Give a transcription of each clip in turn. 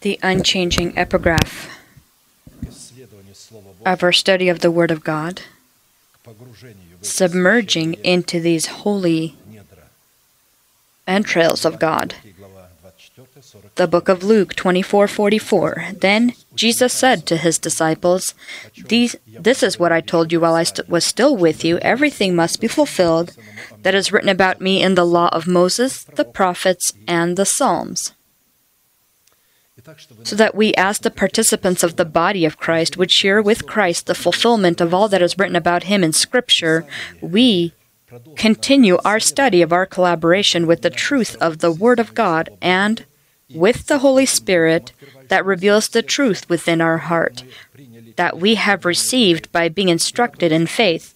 the unchanging epigraph of our study of the Word of God, submerging into these holy entrails of God. The book of Luke 24:44 Then Jesus said to his disciples, These, This is what I told you while I st- was still with you. Everything must be fulfilled that is written about me in the law of Moses, the prophets, and the Psalms so that we, as the participants of the body of Christ, would share with Christ the fulfillment of all that is written about him in Scripture, we continue our study of our collaboration with the truth of the Word of God and with the Holy Spirit that reveals the truth within our heart, that we have received by being instructed in faith.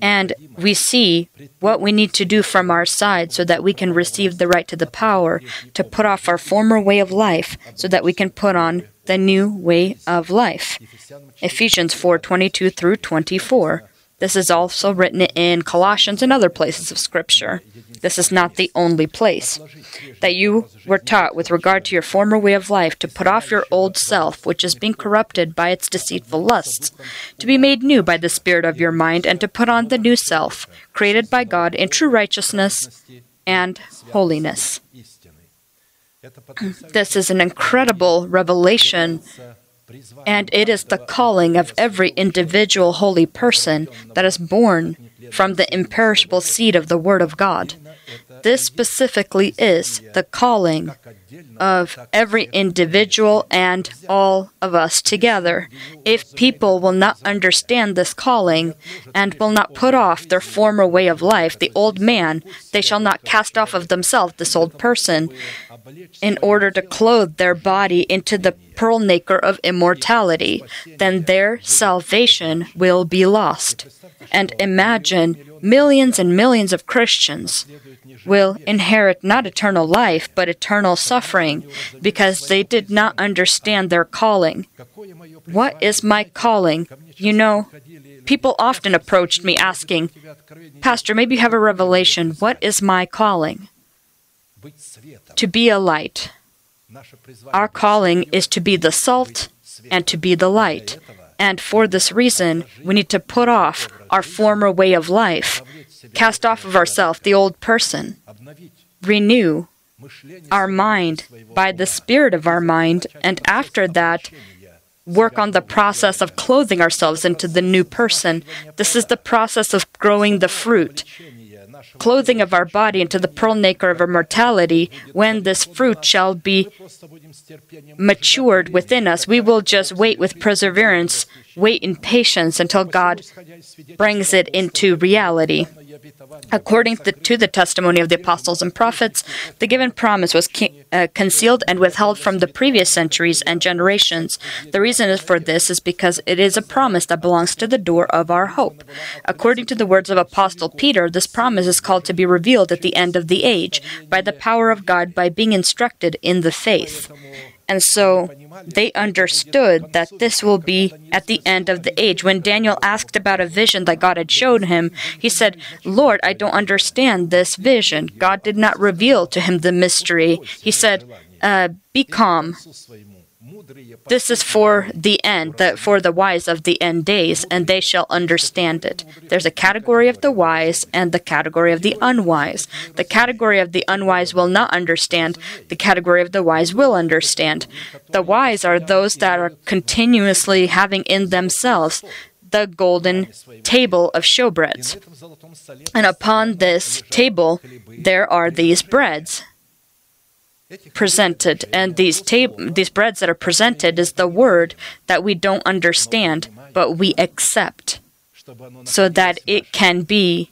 And we see what we need to do from our side so that we can receive the right to the power to put off our former way of life so that we can put on the new way of life. Ephesians 4:22 through 24. This is also written in Colossians and other places of Scripture. This is not the only place. That you were taught with regard to your former way of life to put off your old self, which is being corrupted by its deceitful lusts, to be made new by the spirit of your mind, and to put on the new self, created by God in true righteousness and holiness. This is an incredible revelation and it is the calling of every individual holy person that is born from the imperishable seed of the Word of God. This specifically is the calling of every individual and all of us together. If people will not understand this calling and will not put off their former way of life, the old man, they shall not cast off of themselves this old person in order to clothe their body into the pearl nacre of immortality, then their salvation will be lost. And imagine millions and millions of Christians will inherit not eternal life, but eternal suffering because they did not understand their calling. What is my calling? You know, people often approached me asking, Pastor, maybe you have a revelation. What is my calling? to be a light. Our calling is to be the salt and to be the light. And for this reason, we need to put off our former way of life, cast off of ourselves the old person, renew our mind by the spirit of our mind, and after that, work on the process of clothing ourselves into the new person. This is the process of growing the fruit clothing of our body into the pearl nacre of immortality, when this fruit shall be matured within us, we will just wait with perseverance, wait in patience until God brings it into reality. According to the testimony of the apostles and prophets, the given promise was uh, concealed and withheld from the previous centuries and generations. The reason for this is because it is a promise that belongs to the door of our hope. According to the words of Apostle Peter, this promise is called to be revealed at the end of the age by the power of God by being instructed in the faith. And so they understood that this will be at the end of the age. When Daniel asked about a vision that God had showed him, he said, Lord, I don't understand this vision. God did not reveal to him the mystery. He said, uh, Be calm. This is for the end, that for the wise of the end days, and they shall understand it. There's a category of the wise and the category of the unwise. The category of the unwise will not understand, the category of the wise will understand. The wise are those that are continuously having in themselves the golden table of showbreads. And upon this table, there are these breads presented. And these, tab- these breads that are presented is the word that we don't understand, but we accept so that it can be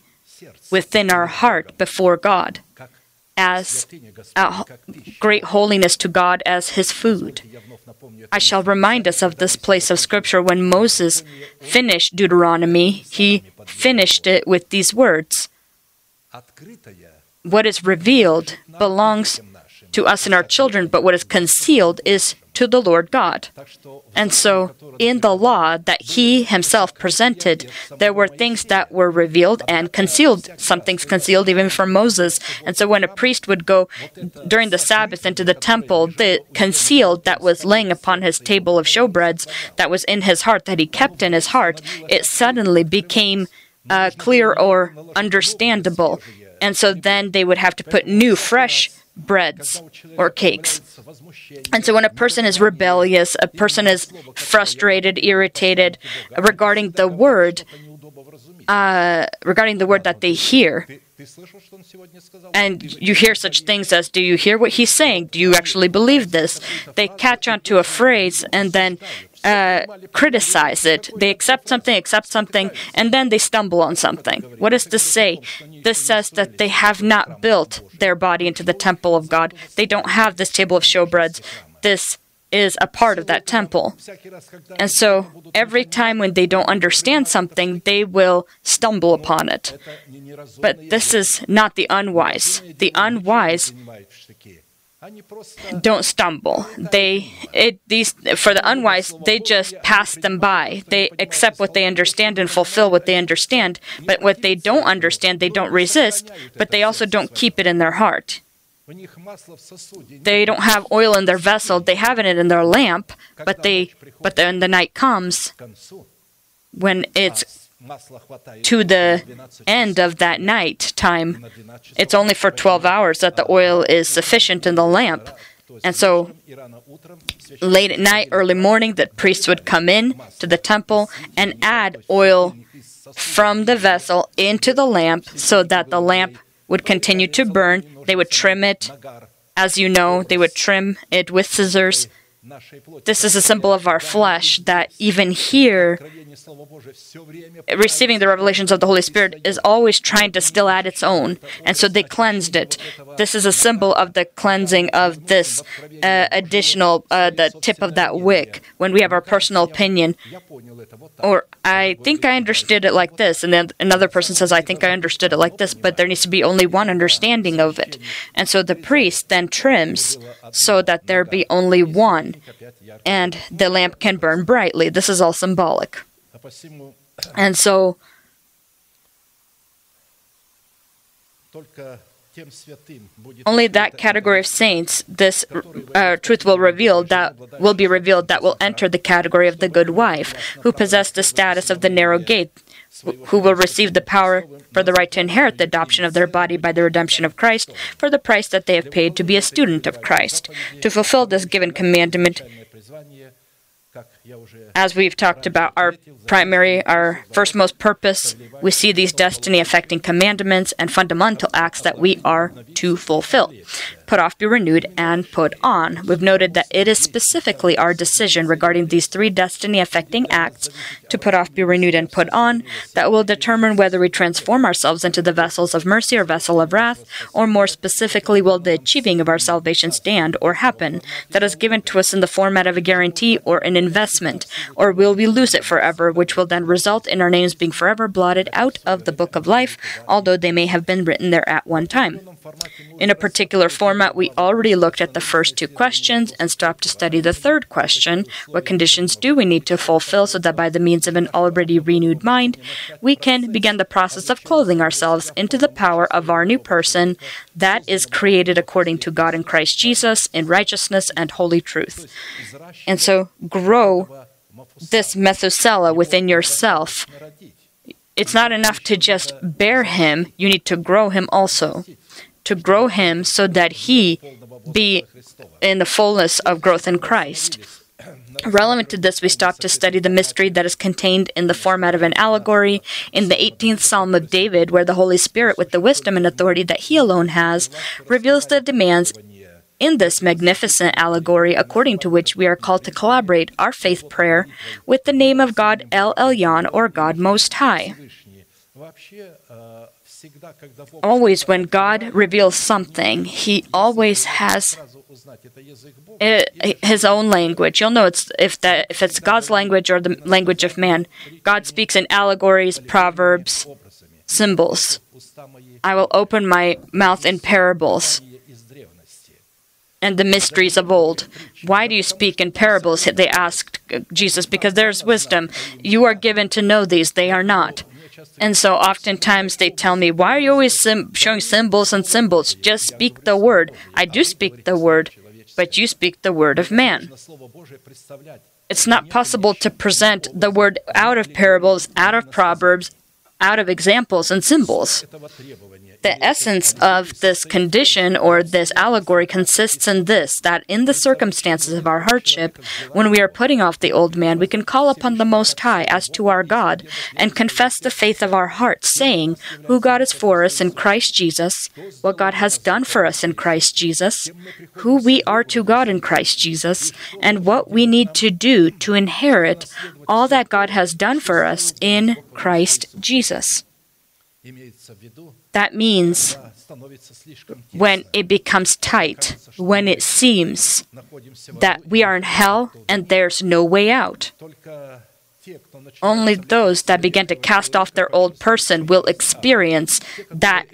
within our heart before God as great holiness to God as his food. I shall remind us of this place of scripture when Moses finished Deuteronomy, he finished it with these words What is revealed belongs to us and our children, but what is concealed is to the Lord God. And so, in the law that he himself presented, there were things that were revealed and concealed, some things concealed even from Moses. And so, when a priest would go during the Sabbath into the temple, the concealed that was laying upon his table of showbreads, that was in his heart, that he kept in his heart, it suddenly became uh, clear or understandable. And so, then they would have to put new, fresh breads or cakes. And so when a person is rebellious, a person is frustrated, irritated regarding the word, uh, regarding the word that they hear, and you hear such things as, Do you hear what he's saying? Do you actually believe this? They catch on to a phrase and then uh, criticize it. They accept something, accept something, and then they stumble on something. What does this say? This says that they have not built their body into the temple of God. They don't have this table of showbreads. This is a part of that temple. And so every time when they don't understand something, they will stumble upon it. But this is not the unwise. The unwise don't stumble. They, it, these, for the unwise, they just pass them by. They accept what they understand and fulfill what they understand, but what they don't understand, they don't resist, but they also don't keep it in their heart. They don't have oil in their vessel, they have it in their lamp, but they, but then the night comes when it's to the end of that night time. It's only for 12 hours that the oil is sufficient in the lamp. And so, late at night, early morning, the priests would come in to the temple and add oil from the vessel into the lamp so that the lamp would continue to burn. They would trim it. As you know, they would trim it with scissors this is a symbol of our flesh that even here, receiving the revelations of the Holy Spirit is always trying to still add its own. And so they cleansed it. This is a symbol of the cleansing of this uh, additional, uh, the tip of that wick, when we have our personal opinion. Or I think I understood it like this. And then another person says, I think I understood it like this, but there needs to be only one understanding of it. And so the priest then trims so that there be only one and the lamp can burn brightly. This is all symbolic. And so, only that category of saints this uh, truth will reveal that will be revealed that will enter the category of the good wife who possessed the status of the narrow gate who will receive the power for the right to inherit the adoption of their body by the redemption of Christ for the price that they have paid to be a student of Christ. To fulfill this given commandment, as we've talked about, our primary, our first most purpose, we see these destiny affecting commandments and fundamental acts that we are to fulfill. Put off, be renewed, and put on. We've noted that it is specifically our decision regarding these three destiny affecting acts to put off, be renewed, and put on that will determine whether we transform ourselves into the vessels of mercy or vessel of wrath, or more specifically, will the achieving of our salvation stand or happen that is given to us in the format of a guarantee or an investment, or will we lose it forever, which will then result in our names being forever blotted out of the book of life, although they may have been written there at one time. In a particular format, we already looked at the first two questions and stopped to study the third question what conditions do we need to fulfill so that by the means of an already renewed mind, we can begin the process of clothing ourselves into the power of our new person that is created according to God in Christ Jesus in righteousness and holy truth. And so grow this Methuselah within yourself. It's not enough to just bear him, you need to grow him also. To grow him so that he be in the fullness of growth in Christ. Relevant to this, we stop to study the mystery that is contained in the format of an allegory in the 18th Psalm of David, where the Holy Spirit, with the wisdom and authority that he alone has, reveals the demands in this magnificent allegory, according to which we are called to collaborate our faith prayer with the name of God El Elyon or God Most High always when God reveals something, He always has His own language. You'll know it's if that if it's God's language or the language of man. God speaks in allegories, proverbs, symbols. I will open my mouth in parables and the mysteries of old. Why do you speak in parables? They asked Jesus, because there's wisdom. You are given to know these, they are not. And so oftentimes they tell me, Why are you always sim- showing symbols and symbols? Just speak the word. I do speak the word, but you speak the word of man. It's not possible to present the word out of parables, out of proverbs, out of examples and symbols. The essence of this condition or this allegory consists in this that in the circumstances of our hardship, when we are putting off the old man, we can call upon the Most High as to our God and confess the faith of our hearts, saying, Who God is for us in Christ Jesus, what God has done for us in Christ Jesus, who we are to God in Christ Jesus, and what we need to do to inherit all that God has done for us in Christ Jesus. That means when it becomes tight, when it seems that we are in hell and there's no way out. Only those that begin to cast off their old person will experience that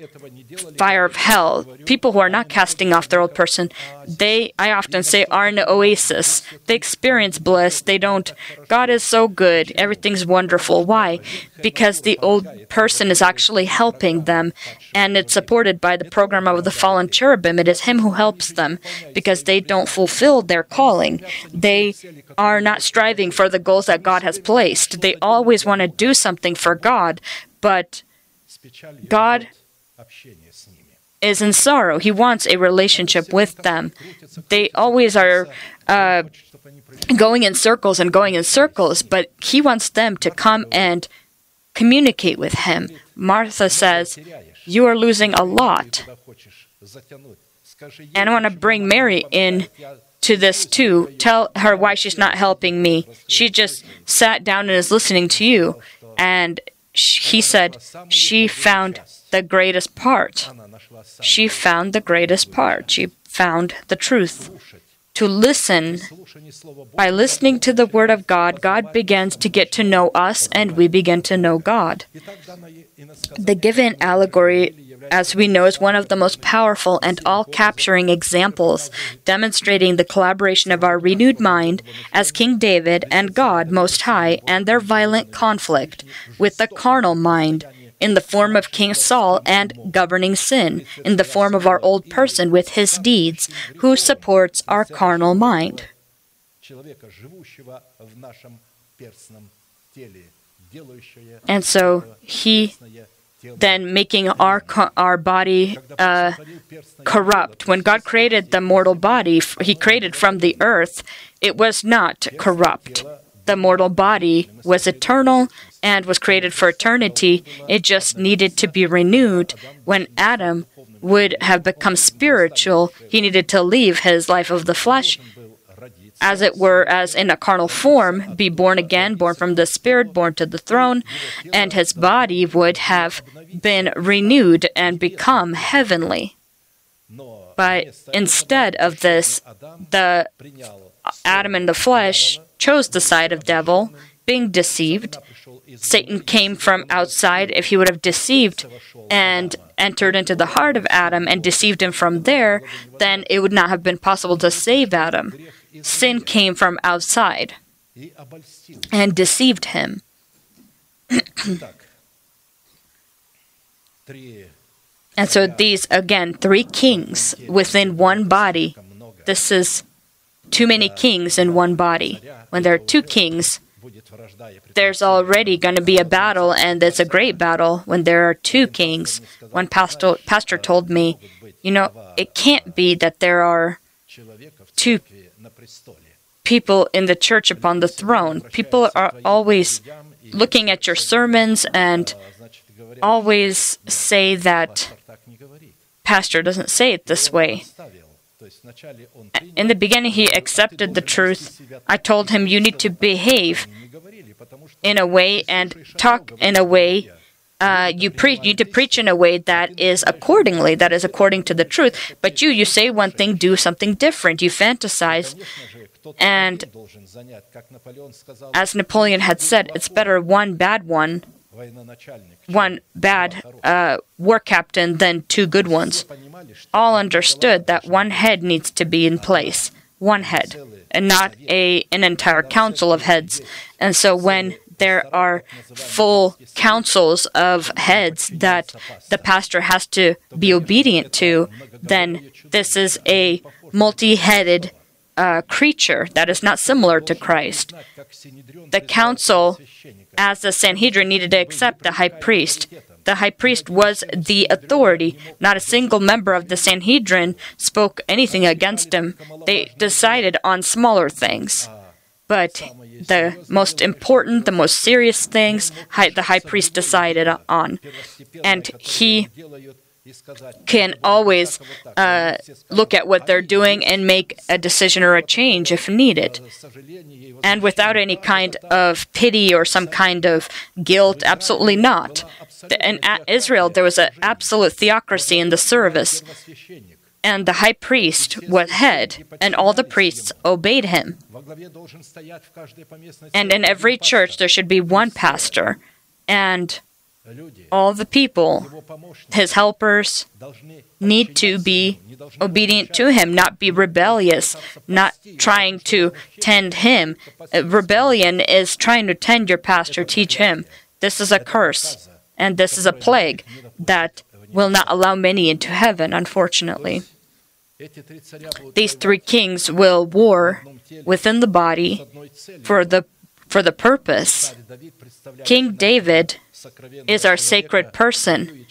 fire of hell. People who are not casting off their old person, they, I often say, are in an oasis. They experience bliss. They don't, God is so good. Everything's wonderful. Why? Because the old person is actually helping them, and it's supported by the program of the fallen cherubim. It is Him who helps them because they don't fulfill their calling. They are not striving for the goals that God has placed. They always want to do something for God, but God is in sorrow. He wants a relationship with them. They always are uh, going in circles and going in circles, but He wants them to come and communicate with Him. Martha says, You are losing a lot. And I want to bring Mary in to this too. Tell her why she's not helping me. She just sat down and is listening to you. And he said she found the greatest part. She found the greatest part. She found the truth. To listen, by listening to the Word of God, God begins to get to know us and we begin to know God. The given allegory as we know, is one of the most powerful and all capturing examples demonstrating the collaboration of our renewed mind as King David and God Most High and their violent conflict with the carnal mind in the form of King Saul and governing sin in the form of our old person with his deeds, who supports our carnal mind. And so he then making our our body uh, corrupt. When God created the mortal body, He created from the earth. It was not corrupt. The mortal body was eternal and was created for eternity. It just needed to be renewed. When Adam would have become spiritual, he needed to leave his life of the flesh as it were, as in a carnal form, be born again, born from the Spirit, born to the throne, and his body would have been renewed and become heavenly. But instead of this, the Adam in the flesh chose the side of devil, being deceived. Satan came from outside. If he would have deceived and entered into the heart of Adam and deceived him from there, then it would not have been possible to save Adam sin came from outside and deceived him. and so these, again, three kings within one body. This is too many kings in one body. When there are two kings, there's already going to be a battle, and it's a great battle when there are two kings. One pastor, pastor told me, you know, it can't be that there are two people in the church upon the throne. People are always looking at your sermons and always say that pastor doesn't say it this way. In the beginning, he accepted the truth. I told him, You need to behave in a way and talk in a way uh, you preach you need to preach in a way that is accordingly that is according to the truth but you you say one thing do something different you fantasize and as napoleon had said it's better one bad one one bad uh, war captain than two good ones. All understood that one head needs to be in place, one head, and not a an entire council of heads. And so when there are full councils of heads that the pastor has to be obedient to, then this is a multi headed uh, creature that is not similar to Christ. The council, as the Sanhedrin, needed to accept the high priest. The high priest was the authority. Not a single member of the Sanhedrin spoke anything against him. They decided on smaller things. But the most important, the most serious things, the high priest decided on. And he can always uh, look at what they're doing and make a decision or a change if needed. And without any kind of pity or some kind of guilt, absolutely not. In Israel, there was an absolute theocracy in the service, and the high priest was head, and all the priests obeyed him. And in every church, there should be one pastor, and all the people, his helpers, need to be obedient to him, not be rebellious, not trying to tend him. Uh, rebellion is trying to tend your pastor, teach him. This is a curse, and this is a plague that will not allow many into heaven, unfortunately. These three kings will war within the body for the for the purpose. King David is our sacred person.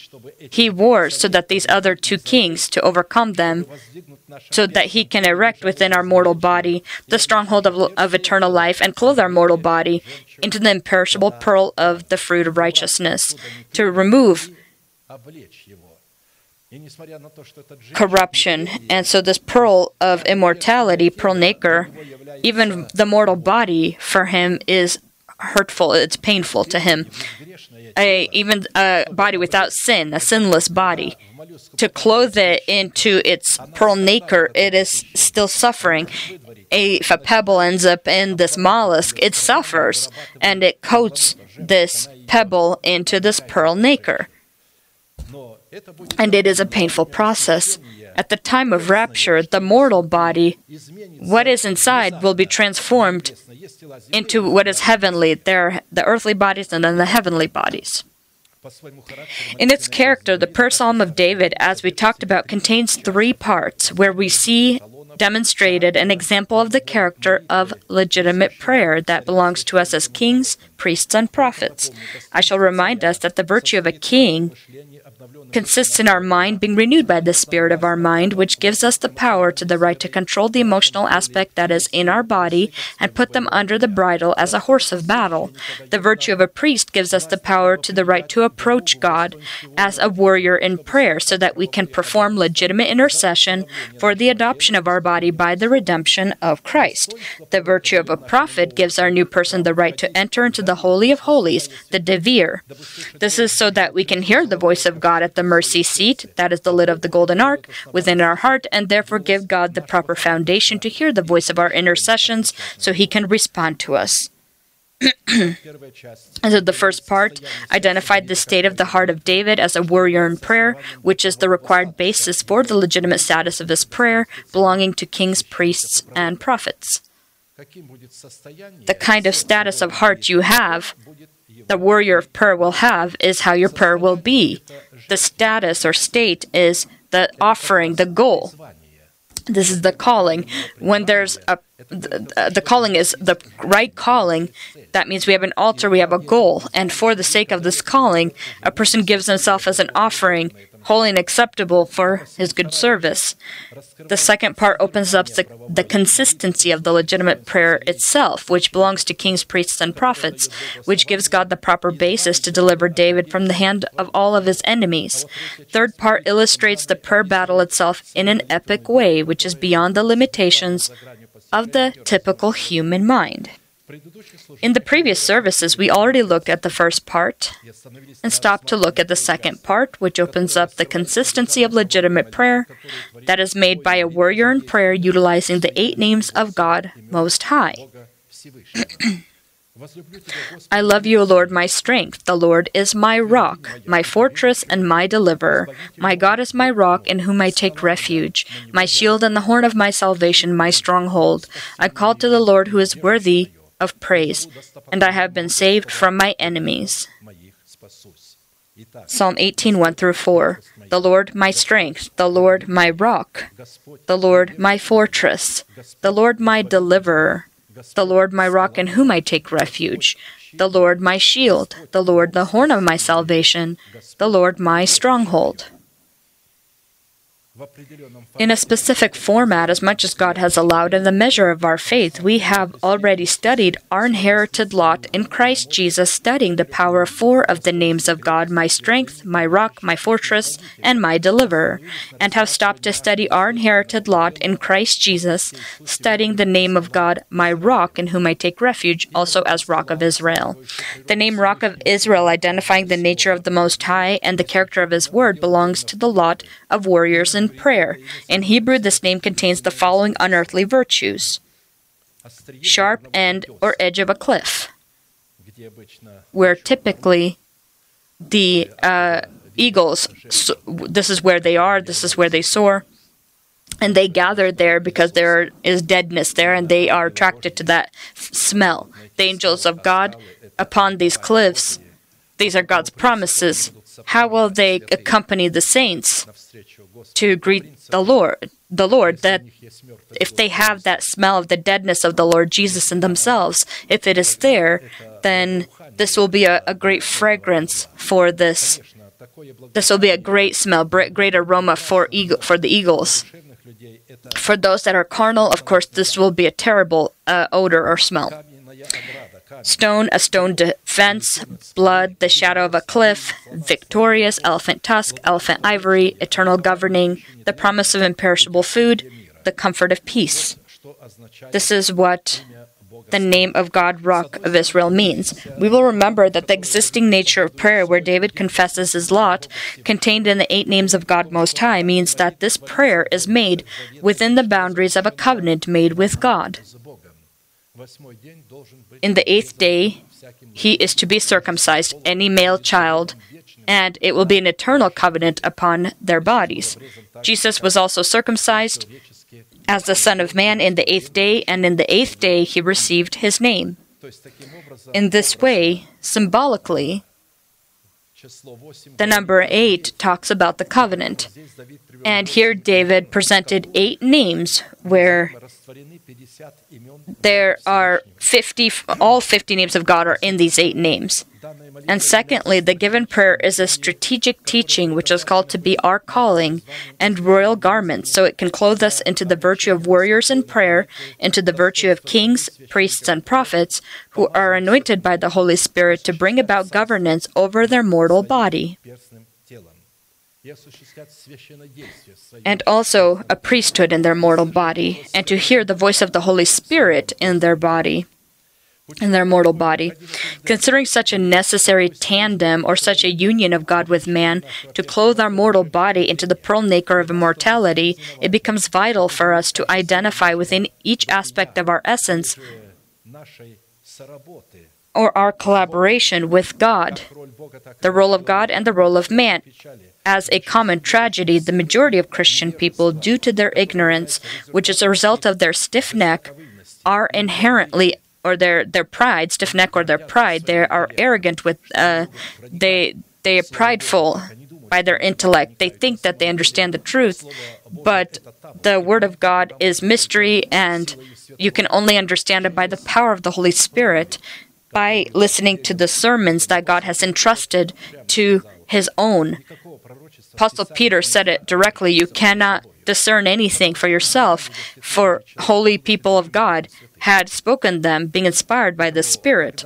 He wars so that these other two kings to overcome them, so that he can erect within our mortal body the stronghold of, of eternal life and clothe our mortal body into the imperishable pearl of the fruit of righteousness, to remove corruption. And so, this pearl of immortality, pearl nacre, even the mortal body for him is hurtful, it's painful to him. A, even a body without sin, a sinless body, to clothe it into its pearl nacre, it is still suffering. A, if a pebble ends up in this mollusk, it suffers and it coats this pebble into this pearl nacre and it is a painful process. At the time of rapture, the mortal body, what is inside, will be transformed into what is heavenly. There are the earthly bodies and then the heavenly bodies. In its character, the Prayer Psalm of David, as we talked about, contains three parts where we see demonstrated an example of the character of legitimate prayer that belongs to us as kings, priests, and prophets. I shall remind us that the virtue of a king consists in our mind being renewed by the spirit of our mind, which gives us the power to the right to control the emotional aspect that is in our body and put them under the bridle as a horse of battle. The virtue of a priest gives us the power to the right to approach God as a warrior in prayer so that we can perform legitimate intercession for the adoption of our body by the redemption of Christ. The virtue of a prophet gives our new person the right to enter into the Holy of Holies, the Devir. This is so that we can hear the voice of God at the mercy seat, that is the lid of the golden ark, within our heart, and therefore give God the proper foundation to hear the voice of our intercessions so he can respond to us. and so the first part identified the state of the heart of David as a warrior in prayer, which is the required basis for the legitimate status of his prayer, belonging to kings, priests, and prophets. The kind of status of heart you have, the warrior of prayer will have, is how your prayer will be the status or state is the offering, the goal. This is the calling. When there's a the, uh, the, calling is the right calling. That means we have an altar, we have a goal, and for the sake of this calling, a person gives himself as an offering holy and acceptable for his good service. The second part opens up the, the consistency of the legitimate prayer itself, which belongs to kings, priests, and prophets, which gives God the proper basis to deliver David from the hand of all of his enemies. Third part illustrates the prayer battle itself in an epic way, which is beyond the limitations of the typical human mind. In the previous services, we already looked at the first part and stopped to look at the second part, which opens up the consistency of legitimate prayer that is made by a warrior in prayer utilizing the eight names of God Most High. I love you, O Lord, my strength. The Lord is my rock, my fortress, and my deliverer. My God is my rock, in whom I take refuge, my shield and the horn of my salvation, my stronghold. I call to the Lord, who is worthy of praise, and I have been saved from my enemies. Psalm 18 1 through 4 The Lord my strength, the Lord my rock, the Lord my fortress, the Lord my deliverer, the Lord my rock in whom I take refuge, the Lord my shield, the Lord the horn of my salvation, the Lord my stronghold in a specific format as much as God has allowed in the measure of our faith. We have already studied our inherited lot in Christ Jesus, studying the power of four of the names of God my strength, my rock, my fortress, and my deliverer, and have stopped to study our inherited lot in Christ Jesus, studying the name of God my rock, in whom I take refuge, also as Rock of Israel. The name Rock of Israel, identifying the nature of the Most High and the character of His Word, belongs to the lot of warriors and prayer. In Hebrew, this name contains the following unearthly virtues sharp end or edge of a cliff, where typically the uh, eagles, so, this is where they are, this is where they soar, and they gather there because there is deadness there and they are attracted to that smell. The angels of God upon these cliffs, these are God's promises how will they accompany the saints to greet the Lord? The Lord, that if they have that smell of the deadness of the Lord Jesus in themselves, if it is there, then this will be a, a great fragrance for this. This will be a great smell, great aroma for eagle, for the eagles. For those that are carnal, of course, this will be a terrible uh, odor or smell stone, a stone defense, blood, the shadow of a cliff, victorious, elephant tusk, elephant ivory, eternal governing, the promise of imperishable food, the comfort of peace. This is what the name of God, Rock of Israel, means. We will remember that the existing nature of prayer, where David confesses his lot, contained in the eight names of God Most High, means that this prayer is made within the boundaries of a covenant made with God. In the eighth day, he is to be circumcised, any male child, and it will be an eternal covenant upon their bodies. Jesus was also circumcised as the Son of Man in the eighth day, and in the eighth day he received his name. In this way, symbolically, the number eight talks about the covenant. And here David presented eight names where there are 50, all 50 names of God are in these eight names. And secondly, the given prayer is a strategic teaching which is called to be our calling and royal garments, so it can clothe us into the virtue of warriors in prayer, into the virtue of kings, priests, and prophets, who are anointed by the Holy Spirit to bring about governance over their mortal body and also a priesthood in their mortal body, and to hear the voice of the Holy Spirit in their body, in their mortal body. Considering such a necessary tandem or such a union of God with man to clothe our mortal body into the pearl nacre of immortality, it becomes vital for us to identify within each aspect of our essence or our collaboration with God, the role of God and the role of man as a common tragedy, the majority of Christian people, due to their ignorance, which is a result of their stiff neck, are inherently or their their pride, stiff neck or their pride, they are arrogant with uh, they they are prideful by their intellect. They think that they understand the truth, but the word of God is mystery and you can only understand it by the power of the Holy Spirit by listening to the sermons that God has entrusted to his own. Apostle Peter said it directly you cannot discern anything for yourself, for holy people of God had spoken them, being inspired by the Spirit.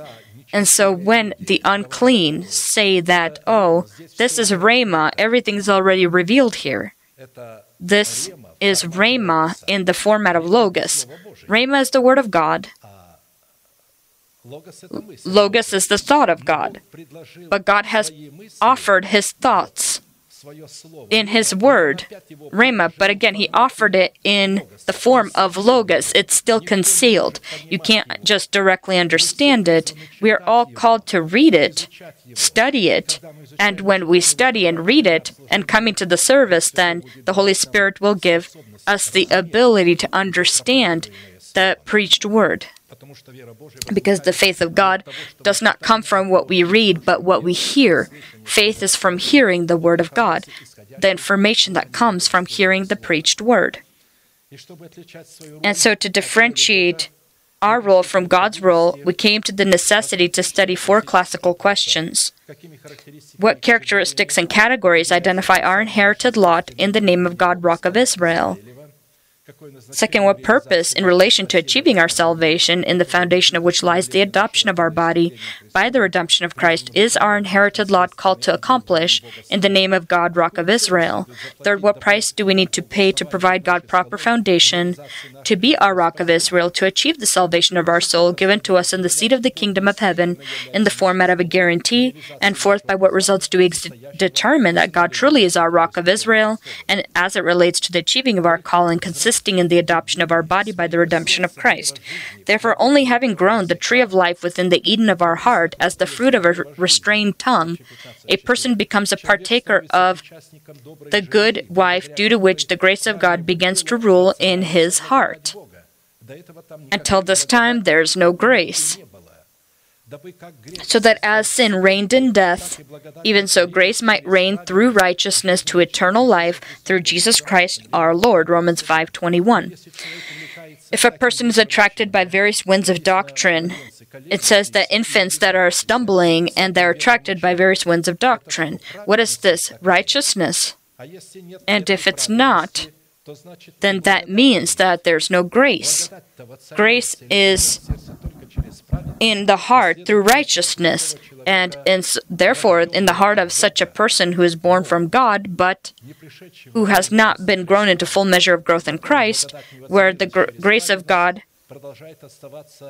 And so when the unclean say that, oh, this is Rhema, everything's already revealed here. This is Rhema in the format of Logos. Rhema is the Word of God, Logos is the thought of God, but God has offered his thoughts in his word, Rhema, but again, he offered it in the form of Logos. It's still concealed. You can't just directly understand it. We are all called to read it, study it, and when we study and read it and come into the service, then the Holy Spirit will give us the ability to understand the preached word. Because the faith of God does not come from what we read, but what we hear. Faith is from hearing the word of God, the information that comes from hearing the preached word. And so, to differentiate our role from God's role, we came to the necessity to study four classical questions. What characteristics and categories identify our inherited lot in the name of God, Rock of Israel? Second, what purpose in relation to achieving our salvation, in the foundation of which lies the adoption of our body by the redemption of Christ, is our inherited lot called to accomplish in the name of God, Rock of Israel? Third, what price do we need to pay to provide God proper foundation to be our Rock of Israel, to achieve the salvation of our soul given to us in the seat of the kingdom of heaven in the format of a guarantee? And fourth, by what results do we ex- determine that God truly is our Rock of Israel, and as it relates to the achieving of our calling, consistent consisting in the adoption of our body by the redemption of Christ. Therefore, only having grown the tree of life within the Eden of our heart as the fruit of a restrained tongue, a person becomes a partaker of the good wife due to which the grace of God begins to rule in his heart. Until this time, there is no grace so that as sin reigned in death, even so grace might reign through righteousness to eternal life through Jesus Christ our Lord. Romans 5:21. If a person is attracted by various winds of doctrine, it says that infants that are stumbling and they're attracted by various winds of doctrine. What is this? Righteousness. And if it's not, then that means that there's no grace. Grace is in the heart through righteousness, and in, therefore in the heart of such a person who is born from God, but who has not been grown into full measure of growth in Christ, where the gr- grace of God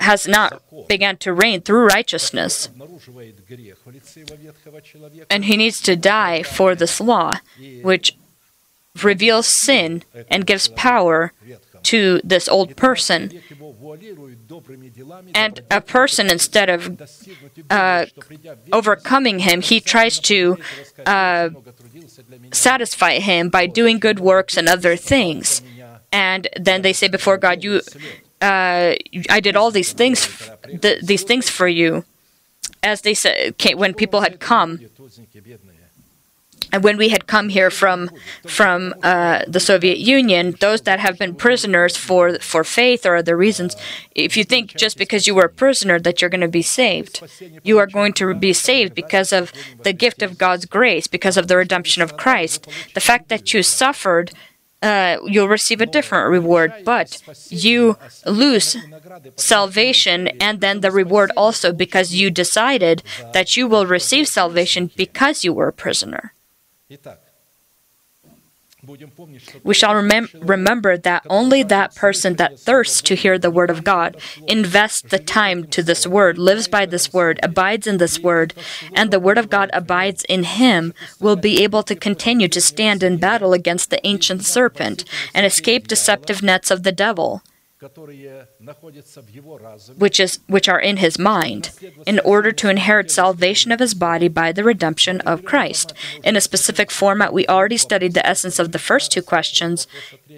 has not begun to reign through righteousness. And he needs to die for this law, which reveals sin and gives power to this old person. And a person, instead of uh, overcoming him, he tries to uh, satisfy him by doing good works and other things. And then they say before God, "You, uh, I did all these things, th- these things for you." As they said, when people had come and when we had come here from from uh, the Soviet Union, those that have been prisoners for for faith or other reasons, if you think just because you were a prisoner that you're going to be saved, you are going to be saved because of the gift of God's grace, because of the redemption of Christ. The fact that you suffered. Uh, you'll receive a different reward, but you lose salvation and then the reward also because you decided that you will receive salvation because you were a prisoner. We shall remem- remember that only that person that thirsts to hear the word of God, invests the time to this word, lives by this word, abides in this word, and the word of God abides in him, will be able to continue to stand in battle against the ancient serpent and escape deceptive nets of the devil which is which are in his mind in order to inherit salvation of his body by the redemption of Christ. In a specific format we already studied the essence of the first two questions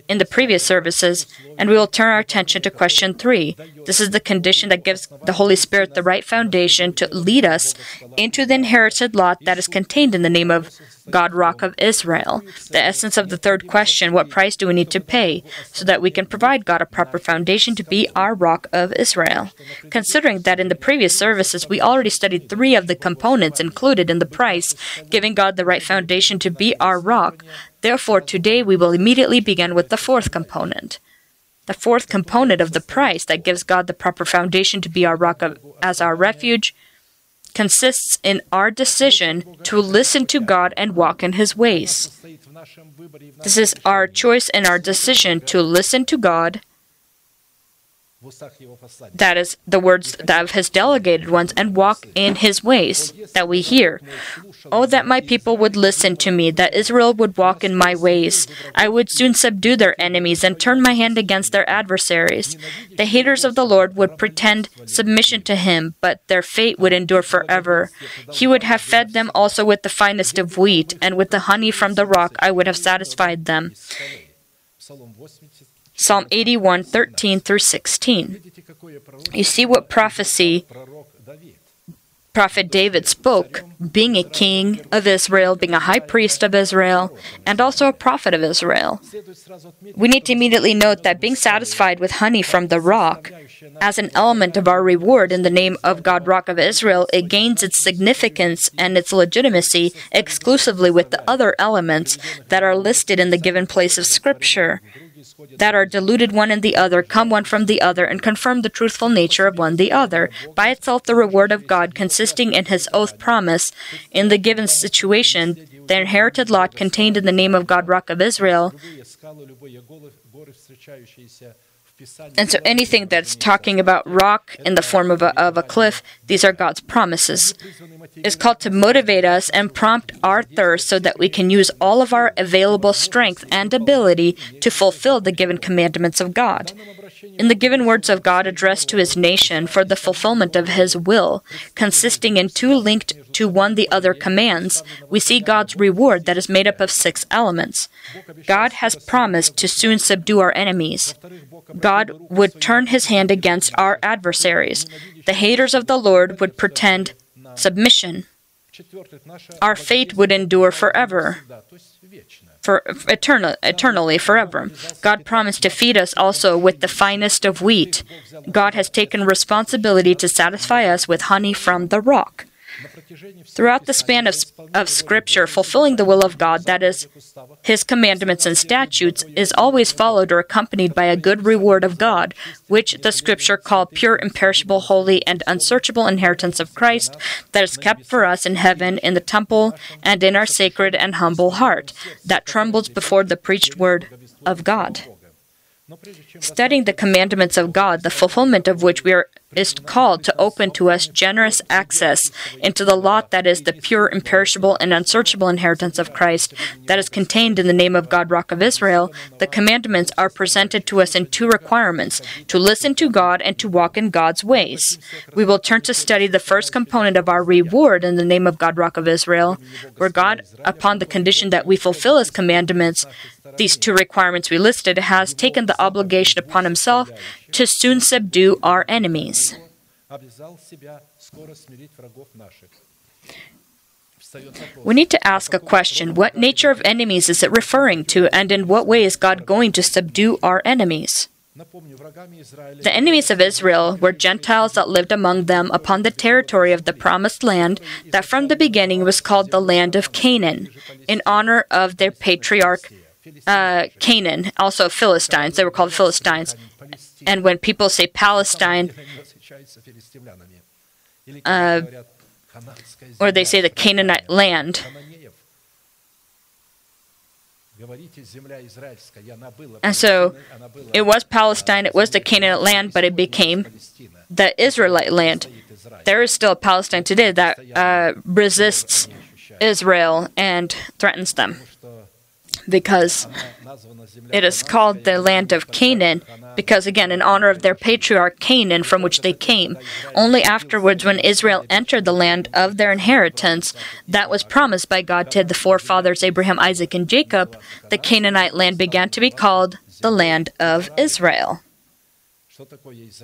in the previous services and we will turn our attention to question 3 this is the condition that gives the holy spirit the right foundation to lead us into the inherited lot that is contained in the name of God, Rock of Israel. The essence of the third question what price do we need to pay so that we can provide God a proper foundation to be our Rock of Israel? Considering that in the previous services we already studied three of the components included in the price, giving God the right foundation to be our rock, therefore today we will immediately begin with the fourth component. The fourth component of the price that gives God the proper foundation to be our rock of, as our refuge consists in our decision to listen to God and walk in His ways. This is our choice and our decision to listen to God that is, the words of his delegated ones, and walk in his ways that we hear. Oh, that my people would listen to me, that Israel would walk in my ways. I would soon subdue their enemies and turn my hand against their adversaries. The haters of the Lord would pretend submission to him, but their fate would endure forever. He would have fed them also with the finest of wheat, and with the honey from the rock I would have satisfied them. Psalm 81 13 through 16. You see what prophecy Prophet David spoke, being a king of Israel, being a high priest of Israel, and also a prophet of Israel. We need to immediately note that being satisfied with honey from the rock as an element of our reward in the name of God, Rock of Israel, it gains its significance and its legitimacy exclusively with the other elements that are listed in the given place of Scripture that are deluded one in the other, come one from the other, and confirm the truthful nature of one the other. By itself, the reward of God, consisting in His oath promise, in the given situation, the inherited lot contained in the name of God, Rock of Israel, and so anything that's talking about rock in the form of a, of a cliff, these are God's promises. It's called to motivate us and prompt our thirst so that we can use all of our available strength and ability to fulfill the given commandments of God in the given words of God addressed to his nation for the fulfillment of his will, consisting in two linked to one the other commands, we see God's reward that is made up of six elements. God has promised to soon subdue our enemies. God would turn his hand against our adversaries. The haters of the Lord would pretend submission. Our fate would endure forever for eternal, eternally forever. God promised to feed us also with the finest of wheat. God has taken responsibility to satisfy us with honey from the rock. Throughout the span of, of Scripture, fulfilling the will of God, that is, His commandments and statutes, is always followed or accompanied by a good reward of God, which the Scripture call pure, imperishable, holy, and unsearchable inheritance of Christ that is kept for us in heaven, in the temple, and in our sacred and humble heart that trembles before the preached word of God. Studying the commandments of God, the fulfillment of which we are is called to open to us generous access into the lot that is the pure, imperishable, and unsearchable inheritance of Christ that is contained in the name of God, Rock of Israel, the commandments are presented to us in two requirements to listen to God and to walk in God's ways. We will turn to study the first component of our reward in the name of God, Rock of Israel, where God, upon the condition that we fulfill His commandments, these two requirements we listed, has taken the obligation upon himself to soon subdue our enemies. We need to ask a question what nature of enemies is it referring to, and in what way is God going to subdue our enemies? The enemies of Israel were Gentiles that lived among them upon the territory of the promised land that from the beginning was called the land of Canaan, in honor of their patriarch uh, Canaan, also Philistines. They were called Philistines. And when people say Palestine, uh, or they say the Canaanite land, and so it was Palestine, it was the Canaanite land, but it became the Israelite land. There is still Palestine today that uh, resists Israel and threatens them because it is called the land of Canaan because again, in honor of their patriarch Canaan from which they came. Only afterwards, when Israel entered the land of their inheritance that was promised by God to the forefathers Abraham, Isaac, and Jacob, the Canaanite land began to be called the land of Israel.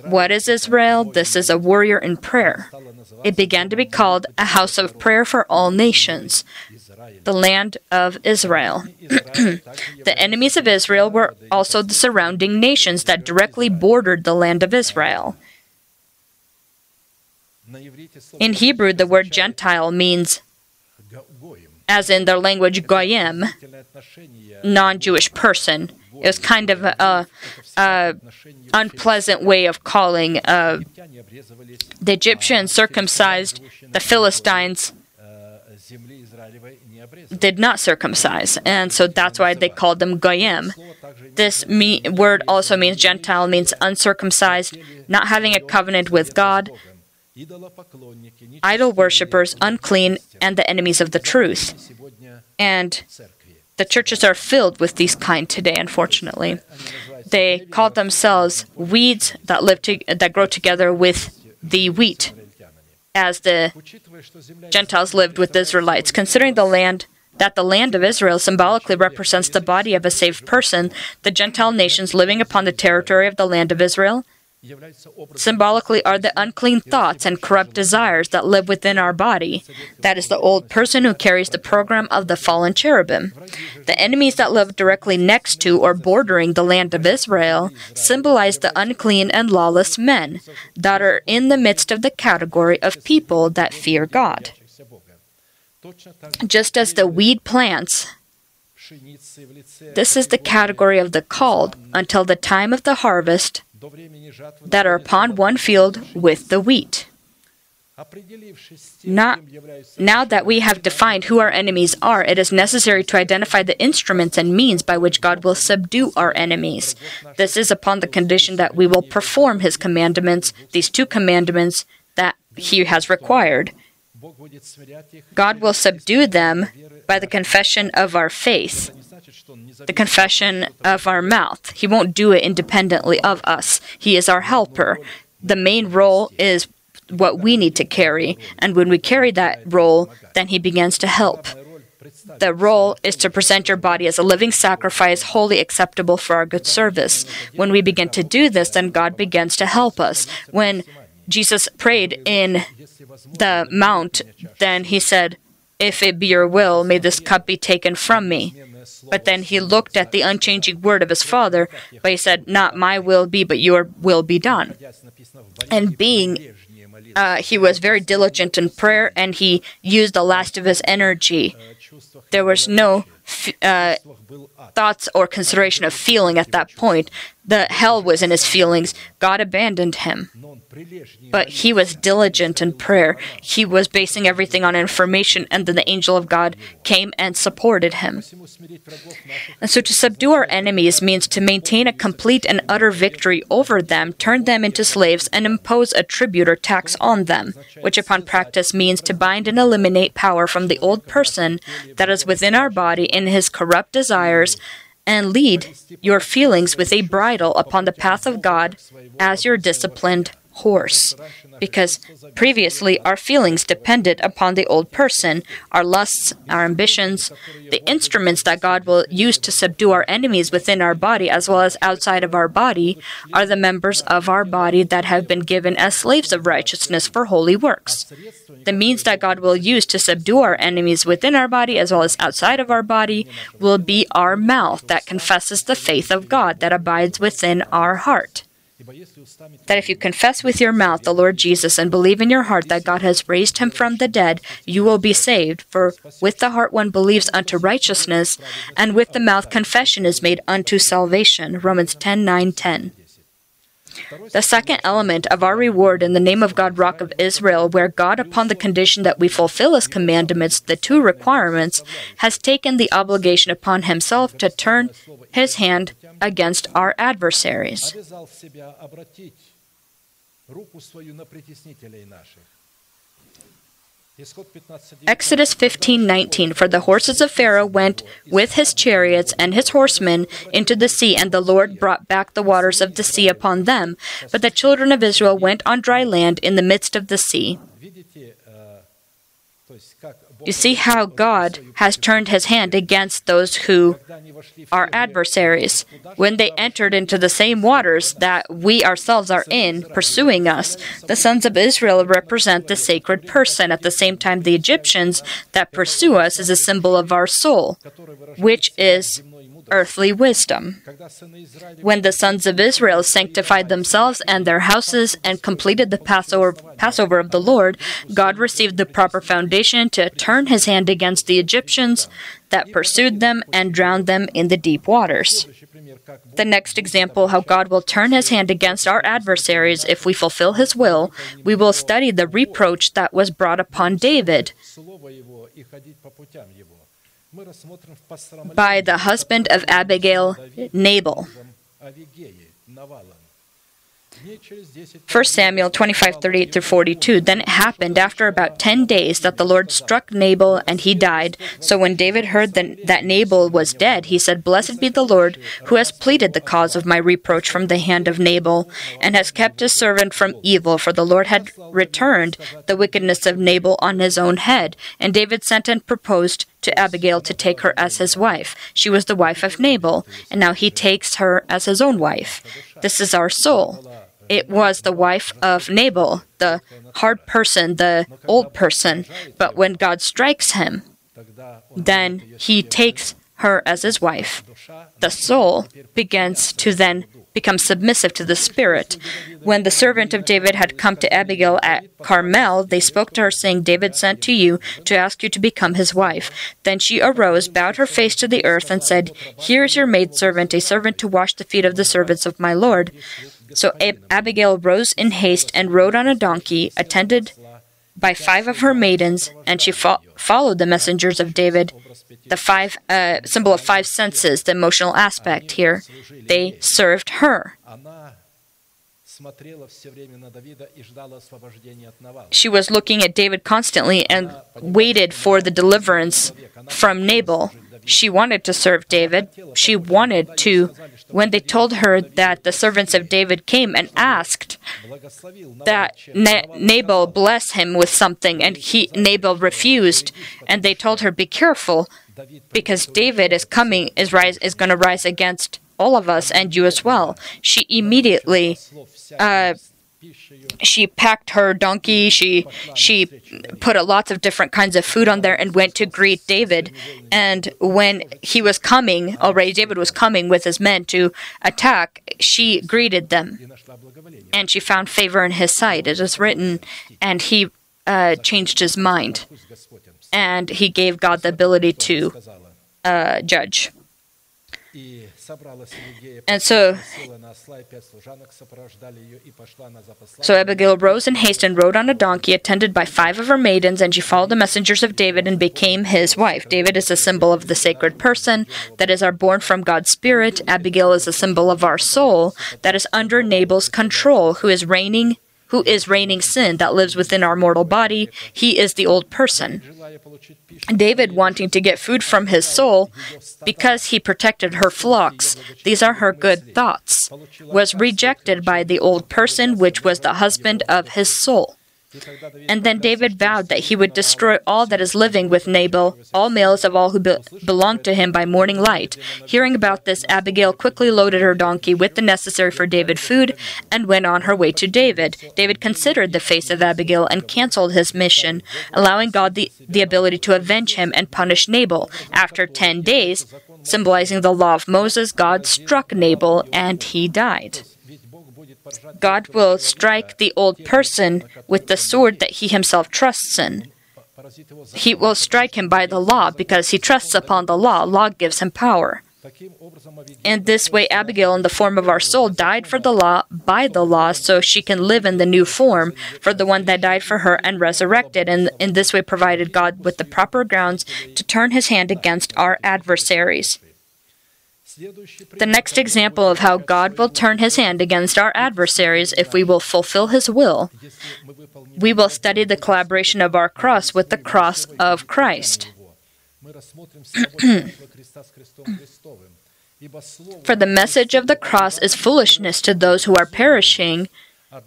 What is Israel? This is a warrior in prayer. It began to be called a house of prayer for all nations the land of Israel. the enemies of Israel were also the surrounding nations that directly bordered the land of Israel. In Hebrew, the word Gentile means, as in their language, Goyim, non Jewish person. It was kind of a, a unpleasant way of calling uh, the Egyptians circumcised the Philistines did not circumcise, and so that's why they called them goyim. This me- word also means Gentile, means uncircumcised, not having a covenant with God, idol worshippers, unclean, and the enemies of the truth. And the churches are filled with these kind today, unfortunately. They call themselves weeds that live to- that grow together with the wheat, as the Gentiles lived with the Israelites. Considering the land that the land of Israel symbolically represents the body of a saved person, the Gentile nations living upon the territory of the land of Israel symbolically are the unclean thoughts and corrupt desires that live within our body. That is the old person who carries the program of the fallen cherubim. The enemies that live directly next to or bordering the land of Israel symbolize the unclean and lawless men that are in the midst of the category of people that fear God. Just as the weed plants, this is the category of the called until the time of the harvest that are upon one field with the wheat. Not, now that we have defined who our enemies are, it is necessary to identify the instruments and means by which God will subdue our enemies. This is upon the condition that we will perform His commandments, these two commandments that He has required. God will subdue them by the confession of our faith, the confession of our mouth. He won't do it independently of us. He is our helper. The main role is what we need to carry, and when we carry that role, then He begins to help. The role is to present your body as a living sacrifice, wholly acceptable for our good service. When we begin to do this, then God begins to help us. When Jesus prayed in the mount, then he said, If it be your will, may this cup be taken from me. But then he looked at the unchanging word of his Father, but he said, Not my will be, but your will be done. And being, uh, he was very diligent in prayer and he used the last of his energy. There was no uh, thoughts or consideration of feeling at that point. The hell was in his feelings. God abandoned him. But he was diligent in prayer. He was basing everything on information, and then the angel of God came and supported him. And so to subdue our enemies means to maintain a complete and utter victory over them, turn them into slaves, and impose a tribute or tax on them, which upon practice means to bind and eliminate power from the old person that is within our body in his corrupt desires and lead your feelings with a bridle upon the path of God as your disciplined horse. Because previously our feelings depended upon the old person, our lusts, our ambitions, the instruments that God will use to subdue our enemies within our body as well as outside of our body are the members of our body that have been given as slaves of righteousness for holy works. The means that God will use to subdue our enemies within our body as well as outside of our body will be our mouth that confesses the faith of God that abides within our heart. That if you confess with your mouth the Lord Jesus and believe in your heart that God has raised him from the dead, you will be saved. For with the heart one believes unto righteousness, and with the mouth confession is made unto salvation. Romans 10 9 10. The second element of our reward in the name of God, Rock of Israel, where God, upon the condition that we fulfill His commandments, the two requirements, has taken the obligation upon Himself to turn His hand against our adversaries. Exodus 15:19 For the horses of Pharaoh went with his chariots and his horsemen into the sea and the Lord brought back the waters of the sea upon them. But the children of Israel went on dry land in the midst of the sea you see how God has turned his hand against those who are adversaries. When they entered into the same waters that we ourselves are in, pursuing us, the sons of Israel represent the sacred person. At the same time, the Egyptians that pursue us is a symbol of our soul, which is earthly wisdom. When the sons of Israel sanctified themselves and their houses and completed the Passover, Passover of the Lord, God received the proper foundation to turn his hand against the Egyptians that pursued them and drowned them in the deep waters. The next example how God will turn his hand against our adversaries if we fulfill his will, we will study the reproach that was brought upon David by the husband of Abigail, Nabal. 1 Samuel 25, 38 through 42. Then it happened after about ten days that the Lord struck Nabal and he died. So when David heard that Nabal was dead, he said, Blessed be the Lord who has pleaded the cause of my reproach from the hand of Nabal and has kept his servant from evil, for the Lord had returned the wickedness of Nabal on his own head. And David sent and proposed to Abigail to take her as his wife. She was the wife of Nabal, and now he takes her as his own wife. This is our soul. It was the wife of Nabal, the hard person, the old person, but when God strikes him, then he takes her as his wife. The soul begins to then become submissive to the spirit. When the servant of David had come to Abigail at Carmel, they spoke to her, saying, David sent to you to ask you to become his wife. Then she arose, bowed her face to the earth, and said, Here is your maidservant, a servant to wash the feet of the servants of my Lord. So Ab- Abigail rose in haste and rode on a donkey, attended by five of her maidens, and she fo- followed the messengers of David. The five uh, symbol of five senses, the emotional aspect here, they served her. She was looking at David constantly and waited for the deliverance from Nabal. She wanted to serve David. She wanted to when they told her that the servants of David came and asked that Na- Nabal bless him with something, and he Nabal refused, and they told her, "Be careful, because David is coming, is rise, is going to rise against all of us and you as well." She immediately uh, she packed her donkey. She she put lots of different kinds of food on there and went to greet David. And when he was coming, already David was coming with his men to attack. She greeted them, and she found favor in his sight, it is written. And he uh, changed his mind, and he gave God the ability to uh, judge. And so, so Abigail rose in haste and rode on a donkey, attended by five of her maidens, and she followed the messengers of David and became his wife. David is a symbol of the sacred person, that is, our born from God's Spirit. Abigail is a symbol of our soul, that is under Nabal's control, who is reigning who is reigning sin that lives within our mortal body, he is the old person. David, wanting to get food from his soul because he protected her flocks, these are her good thoughts, was rejected by the old person, which was the husband of his soul. And then David vowed that he would destroy all that is living with Nabal, all males of all who be- belonged to him by morning light. Hearing about this, Abigail quickly loaded her donkey with the necessary for David food and went on her way to David. David considered the face of Abigail and canceled his mission, allowing God the, the ability to avenge him and punish Nabal. After 10 days, symbolizing the law of Moses, God struck Nabal and he died. God will strike the old person with the sword that he himself trusts in. He will strike him by the law because he trusts upon the law. Law gives him power. In this way, Abigail, in the form of our soul, died for the law by the law, so she can live in the new form for the one that died for her and resurrected, and in this way provided God with the proper grounds to turn his hand against our adversaries. The next example of how God will turn his hand against our adversaries if we will fulfill his will, we will study the collaboration of our cross with the cross of Christ. For the message of the cross is foolishness to those who are perishing,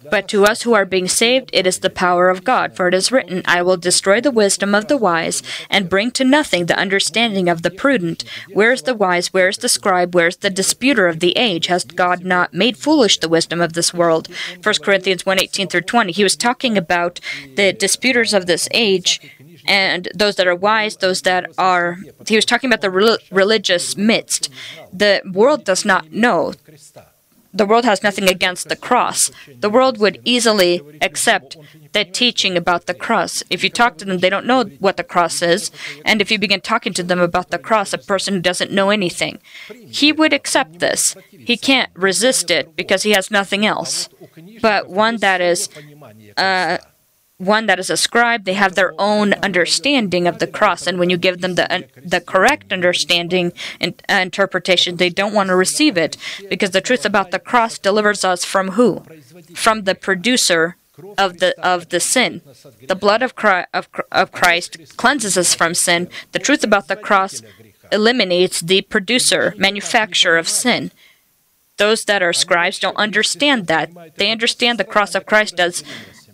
but to us who are being saved it is the power of God. For it is written, I will destroy the wisdom of the wise, and bring to nothing the understanding of the prudent. Where is the wise? Where is the scribe? Where is the disputer of the age? Has God not made foolish the wisdom of this world? 1 Corinthians 1 18 through 20. He was talking about the disputers of this age and those that are wise, those that are. He was talking about the rel- religious midst. The world does not know the world has nothing against the cross. The world would easily accept that teaching about the cross. If you talk to them, they don't know what the cross is. And if you begin talking to them about the cross, a person who doesn't know anything, he would accept this. He can't resist it because he has nothing else. But one that is. Uh, one that is a scribe, they have their own understanding of the cross, and when you give them the uh, the correct understanding and uh, interpretation, they don't want to receive it because the truth about the cross delivers us from who? From the producer of the of the sin. The blood of Christ, of, of Christ cleanses us from sin. The truth about the cross eliminates the producer, manufacturer of sin. Those that are scribes don't understand that. They understand the cross of Christ as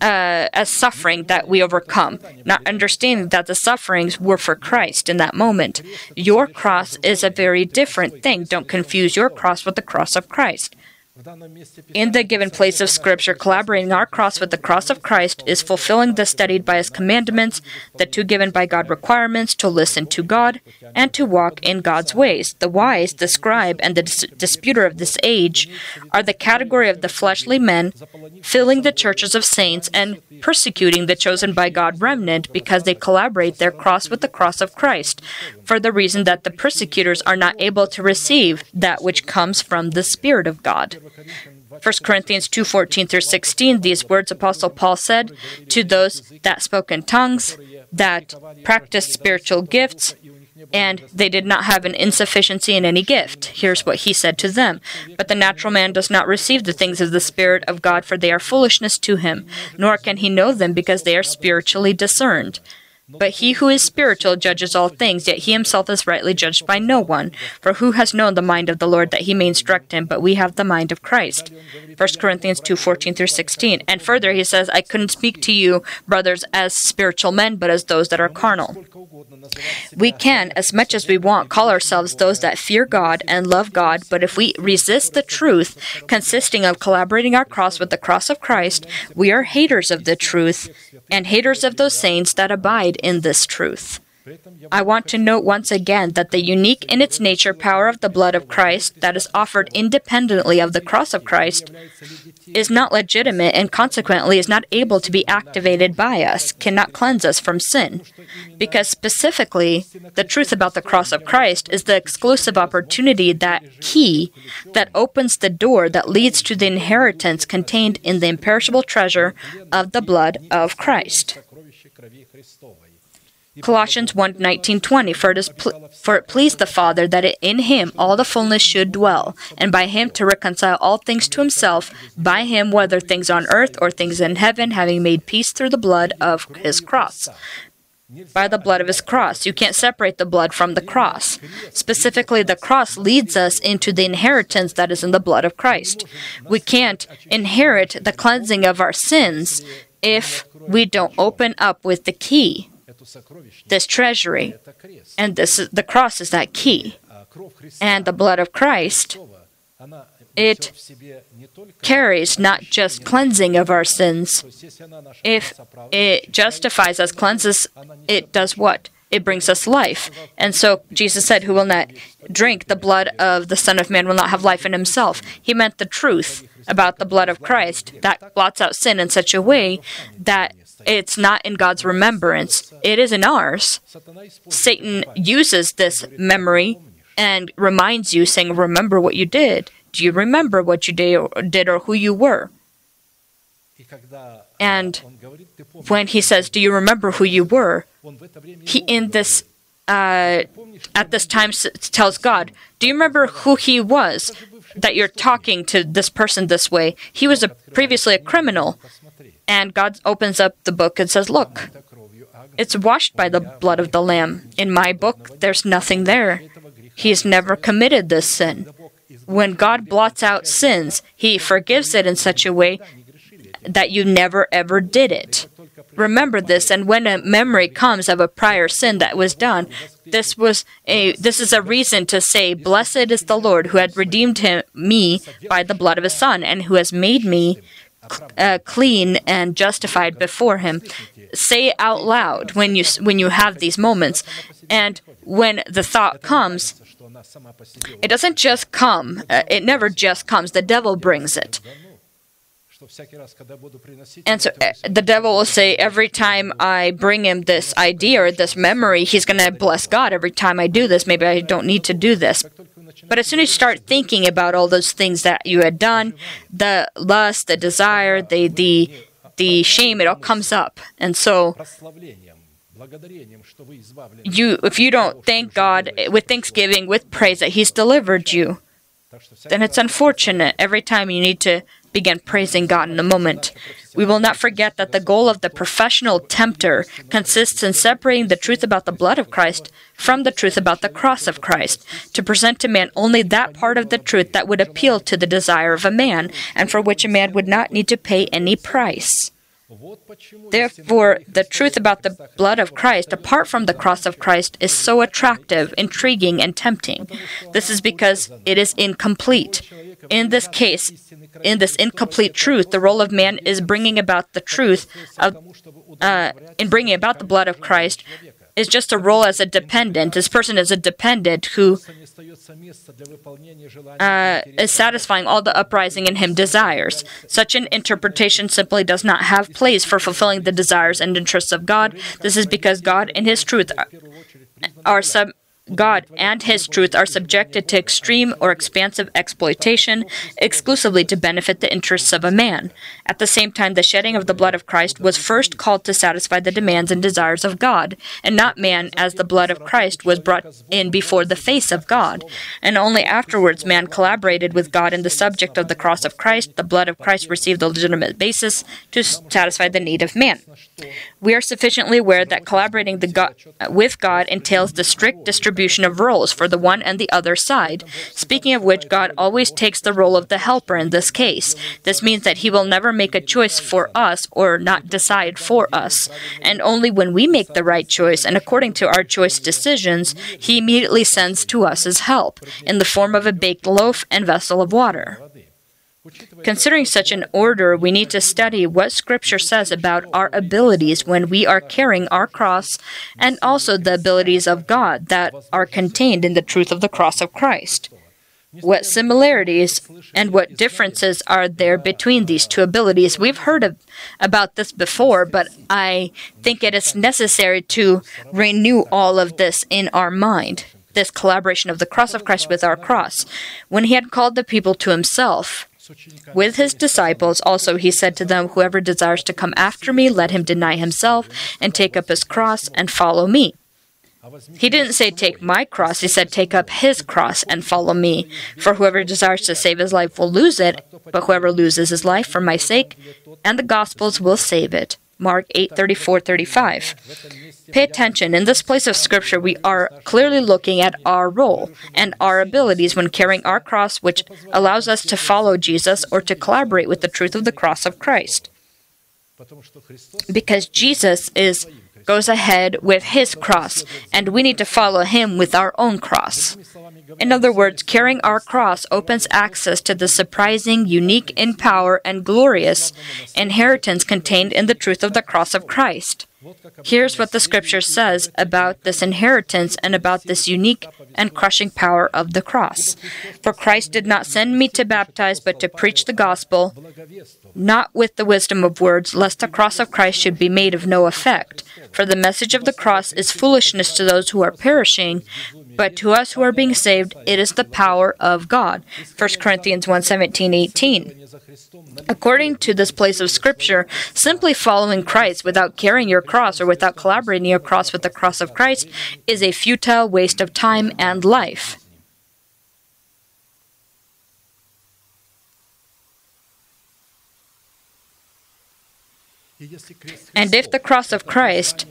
uh, as suffering that we overcome, not understanding that the sufferings were for Christ in that moment. Your cross is a very different thing. Don't confuse your cross with the cross of Christ. In the given place of Scripture, collaborating our cross with the cross of Christ is fulfilling the studied by His commandments, the two given by God requirements to listen to God and to walk in God's ways. The wise, the scribe, and the dis- disputer of this age are the category of the fleshly men, filling the churches of saints and persecuting the chosen by God remnant because they collaborate their cross with the cross of Christ, for the reason that the persecutors are not able to receive that which comes from the Spirit of God. 1 Corinthians 2:14 through 16 these words apostle Paul said to those that spoke in tongues that practiced spiritual gifts and they did not have an insufficiency in any gift. Here's what he said to them But the natural man does not receive the things of the Spirit of God, for they are foolishness to him, nor can he know them because they are spiritually discerned. But he who is spiritual judges all things, yet he himself is rightly judged by no one. For who has known the mind of the Lord that he may instruct him? But we have the mind of Christ. 1 Corinthians 2 14 through 16. And further, he says, I couldn't speak to you, brothers, as spiritual men, but as those that are carnal. We can, as much as we want, call ourselves those that fear God and love God, but if we resist the truth, consisting of collaborating our cross with the cross of Christ, we are haters of the truth and haters of those saints that abide in this truth. I want to note once again that the unique in its nature power of the blood of Christ that is offered independently of the cross of Christ is not legitimate and consequently is not able to be activated by us, cannot cleanse us from sin. Because specifically, the truth about the cross of Christ is the exclusive opportunity, that key that opens the door that leads to the inheritance contained in the imperishable treasure of the blood of Christ. Colossians 1 19 20. For for it pleased the Father that in him all the fullness should dwell, and by him to reconcile all things to himself, by him, whether things on earth or things in heaven, having made peace through the blood of his cross. By the blood of his cross. You can't separate the blood from the cross. Specifically, the cross leads us into the inheritance that is in the blood of Christ. We can't inherit the cleansing of our sins if we don't open up with the key this treasury. And this is, the cross is that key. And the blood of Christ, it carries not just cleansing of our sins. If it justifies us, cleanses, it does what? It brings us life. And so Jesus said, Who will not drink the blood of the Son of Man will not have life in himself. He meant the truth about the blood of Christ that blots out sin in such a way that it's not in God's remembrance, it is in ours. Satan uses this memory and reminds you, saying, Remember what you did. Do you remember what you did or, who you were? And when he says, Do you remember who you were? He, in this, uh, at this time, tells God, Do you remember who he was that you're talking to this person this way? He was a, previously a criminal. And God opens up the book and says, Look, it's washed by the blood of the Lamb. In my book, there's nothing there. He's never committed this sin. When God blots out sins, He forgives it in such a way that you never ever did it. Remember this, and when a memory comes of a prior sin that was done, this was a this is a reason to say, "Blessed is the Lord who had redeemed him, me by the blood of His Son, and who has made me uh, clean and justified before Him." Say out loud when you when you have these moments, and when the thought comes, it doesn't just come. Uh, it never just comes. The devil brings it. And so the devil will say, every time I bring him this idea or this memory, he's going to bless God. Every time I do this, maybe I don't need to do this. But as soon as you start thinking about all those things that you had done, the lust, the desire, the the the shame, it all comes up. And so you if you don't thank God with thanksgiving, with praise that He's delivered you, then it's unfortunate. Every time you need to begin praising God in a moment. We will not forget that the goal of the professional tempter consists in separating the truth about the blood of Christ from the truth about the cross of Christ, to present to man only that part of the truth that would appeal to the desire of a man, and for which a man would not need to pay any price. Therefore, the truth about the blood of Christ, apart from the cross of Christ, is so attractive, intriguing, and tempting. This is because it is incomplete. In this case, in this incomplete truth, the role of man is bringing about the truth of, uh, in bringing about the blood of Christ is just a role as a dependent. This person is a dependent who uh, is satisfying all the uprising in him desires. Such an interpretation simply does not have place for fulfilling the desires and interests of God. This is because God, in His truth, are sub God and His truth are subjected to extreme or expansive exploitation exclusively to benefit the interests of a man. At the same time, the shedding of the blood of Christ was first called to satisfy the demands and desires of God, and not man, as the blood of Christ was brought in before the face of God. And only afterwards man collaborated with God in the subject of the cross of Christ. The blood of Christ received a legitimate basis to satisfy the need of man. We are sufficiently aware that collaborating God, with God entails the strict distribution of roles for the one and the other side. Speaking of which, God always takes the role of the helper in this case. This means that He will never make a choice for us or not decide for us. And only when we make the right choice and according to our choice decisions, He immediately sends to us His help in the form of a baked loaf and vessel of water. Considering such an order, we need to study what Scripture says about our abilities when we are carrying our cross and also the abilities of God that are contained in the truth of the cross of Christ. What similarities and what differences are there between these two abilities? We've heard of, about this before, but I think it is necessary to renew all of this in our mind this collaboration of the cross of Christ with our cross. When he had called the people to himself, with his disciples also he said to them, Whoever desires to come after me, let him deny himself and take up his cross and follow me. He didn't say, Take my cross. He said, Take up his cross and follow me. For whoever desires to save his life will lose it, but whoever loses his life for my sake and the Gospels will save it. Mark 8 34 35. Pay attention, in this place of Scripture, we are clearly looking at our role and our abilities when carrying our cross, which allows us to follow Jesus or to collaborate with the truth of the cross of Christ. Because Jesus is goes ahead with his cross, and we need to follow him with our own cross. In other words, carrying our cross opens access to the surprising, unique in power, and glorious inheritance contained in the truth of the cross of Christ. Here's what the scripture says about this inheritance and about this unique and crushing power of the cross. For Christ did not send me to baptize, but to preach the gospel, not with the wisdom of words, lest the cross of Christ should be made of no effect. For the message of the cross is foolishness to those who are perishing, but to us who are being saved, it is the power of God. 1 Corinthians 1 17, 18. According to this place of Scripture, simply following Christ without carrying your cross or without collaborating your cross with the cross of Christ is a futile waste of time and life. And if the cross of Christ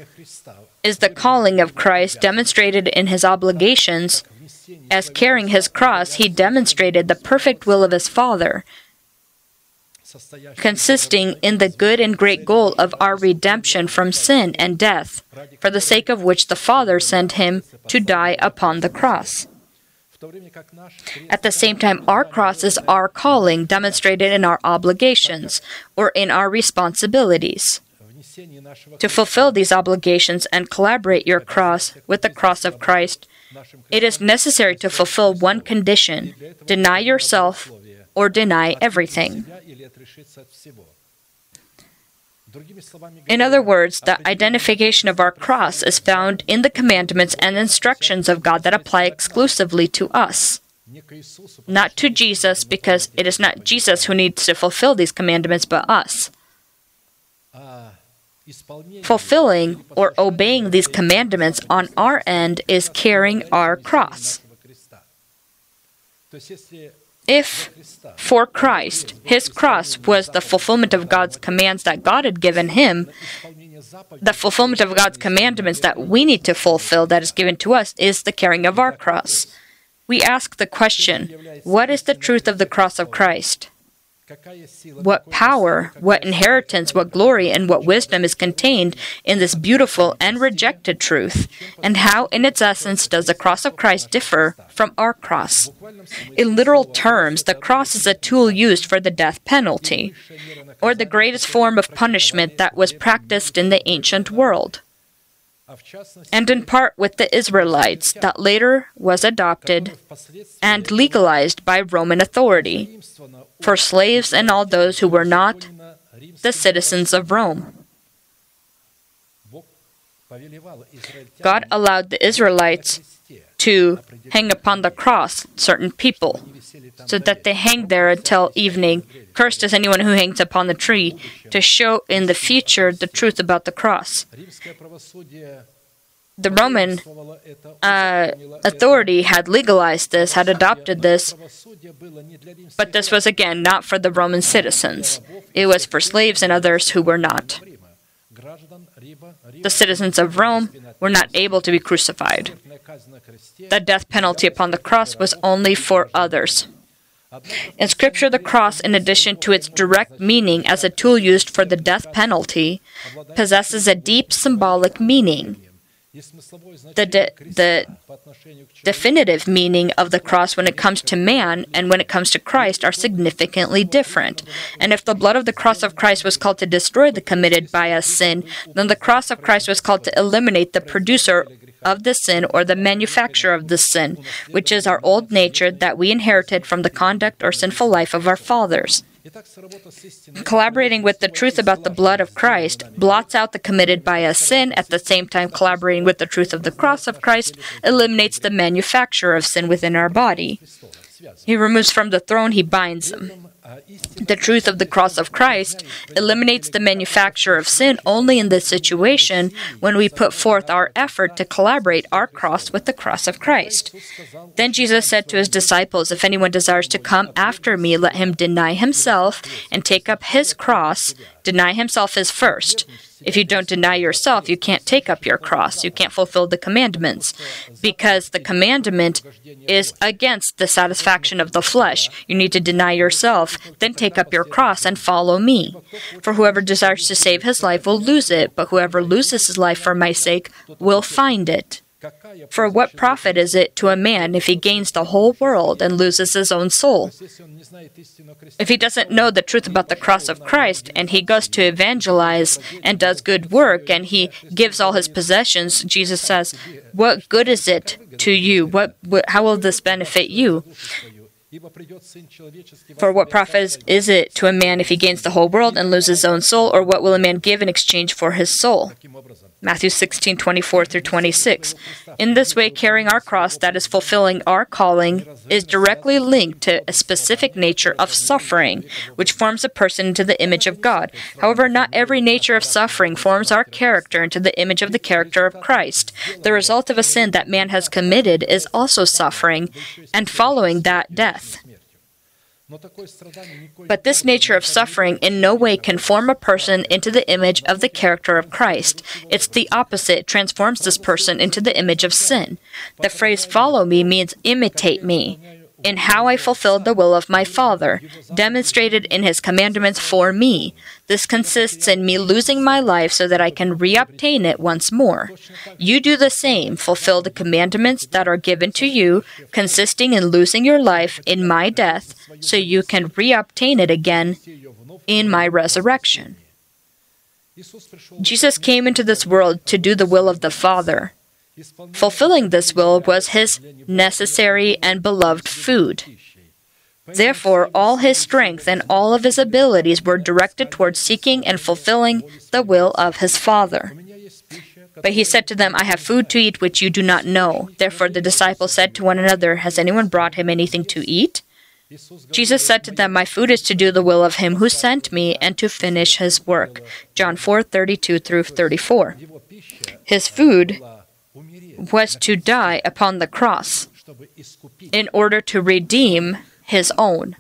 is the calling of Christ demonstrated in his obligations, as carrying his cross, he demonstrated the perfect will of his Father, consisting in the good and great goal of our redemption from sin and death, for the sake of which the Father sent him to die upon the cross. At the same time, our cross is our calling, demonstrated in our obligations or in our responsibilities. To fulfill these obligations and collaborate your cross with the cross of Christ, it is necessary to fulfill one condition deny yourself or deny everything. In other words, the identification of our cross is found in the commandments and instructions of God that apply exclusively to us, not to Jesus, because it is not Jesus who needs to fulfill these commandments but us. Fulfilling or obeying these commandments on our end is carrying our cross. If for Christ, his cross was the fulfillment of God's commands that God had given him, the fulfillment of God's commandments that we need to fulfill, that is given to us, is the carrying of our cross. We ask the question what is the truth of the cross of Christ? What power, what inheritance, what glory, and what wisdom is contained in this beautiful and rejected truth, and how, in its essence, does the cross of Christ differ from our cross? In literal terms, the cross is a tool used for the death penalty, or the greatest form of punishment that was practiced in the ancient world and in part with the Israelites, that later was adopted and legalized by Roman authority for slaves and all those who were not the citizens of Rome. God allowed the Israelites to hang upon the cross certain people so that they hang there until evening. Cursed is anyone who hangs upon the tree, to show in the future the truth about the cross. The Roman uh, authority had legalized this, had adopted this, but this was again not for the Roman citizens. It was for slaves and others who were not. The citizens of Rome were not able to be crucified. The death penalty upon the cross was only for others. In Scripture, the cross, in addition to its direct meaning as a tool used for the death penalty, possesses a deep symbolic meaning the, de- the definitive meaning of the cross when it comes to man and when it comes to Christ are significantly different. And if the blood of the cross of Christ was called to destroy the committed by us sin, then the cross of Christ was called to eliminate the producer of the sin or the manufacturer of the sin, which is our old nature that we inherited from the conduct or sinful life of our fathers collaborating with the truth about the blood of Christ blots out the committed by us sin, at the same time, collaborating with the truth of the cross of Christ eliminates the manufacture of sin within our body. He removes from the throne, he binds them. The truth of the cross of Christ eliminates the manufacture of sin only in this situation when we put forth our effort to collaborate our cross with the cross of Christ. Then Jesus said to his disciples, If anyone desires to come after me, let him deny himself and take up his cross, deny himself is first. If you don't deny yourself, you can't take up your cross. You can't fulfill the commandments. Because the commandment is against the satisfaction of the flesh. You need to deny yourself, then take up your cross and follow me. For whoever desires to save his life will lose it, but whoever loses his life for my sake will find it. For what profit is it to a man if he gains the whole world and loses his own soul? If he doesn't know the truth about the cross of Christ and he goes to evangelize and does good work and he gives all his possessions, Jesus says, What good is it to you? What, what how will this benefit you? For what profit is it to a man if he gains the whole world and loses his own soul, or what will a man give in exchange for his soul? Matthew 16, 24 through 26. In this way, carrying our cross, that is fulfilling our calling, is directly linked to a specific nature of suffering, which forms a person into the image of God. However, not every nature of suffering forms our character into the image of the character of Christ. The result of a sin that man has committed is also suffering and following that death. But this nature of suffering in no way can form a person into the image of the character of Christ. It's the opposite, transforms this person into the image of sin. The phrase follow me means imitate me in how I fulfilled the will of my Father, demonstrated in his commandments for me. This consists in me losing my life so that I can reobtain it once more. You do the same, fulfill the commandments that are given to you, consisting in losing your life in my death, so you can reobtain it again in my resurrection. Jesus came into this world to do the will of the Father. Fulfilling this will was his necessary and beloved food. Therefore, all his strength and all of his abilities were directed towards seeking and fulfilling the will of his Father. But he said to them, I have food to eat which you do not know. Therefore, the disciples said to one another, Has anyone brought him anything to eat? Jesus said to them, My food is to do the will of him who sent me and to finish his work. John 4 32 through 34. His food was to die upon the cross in order to redeem his own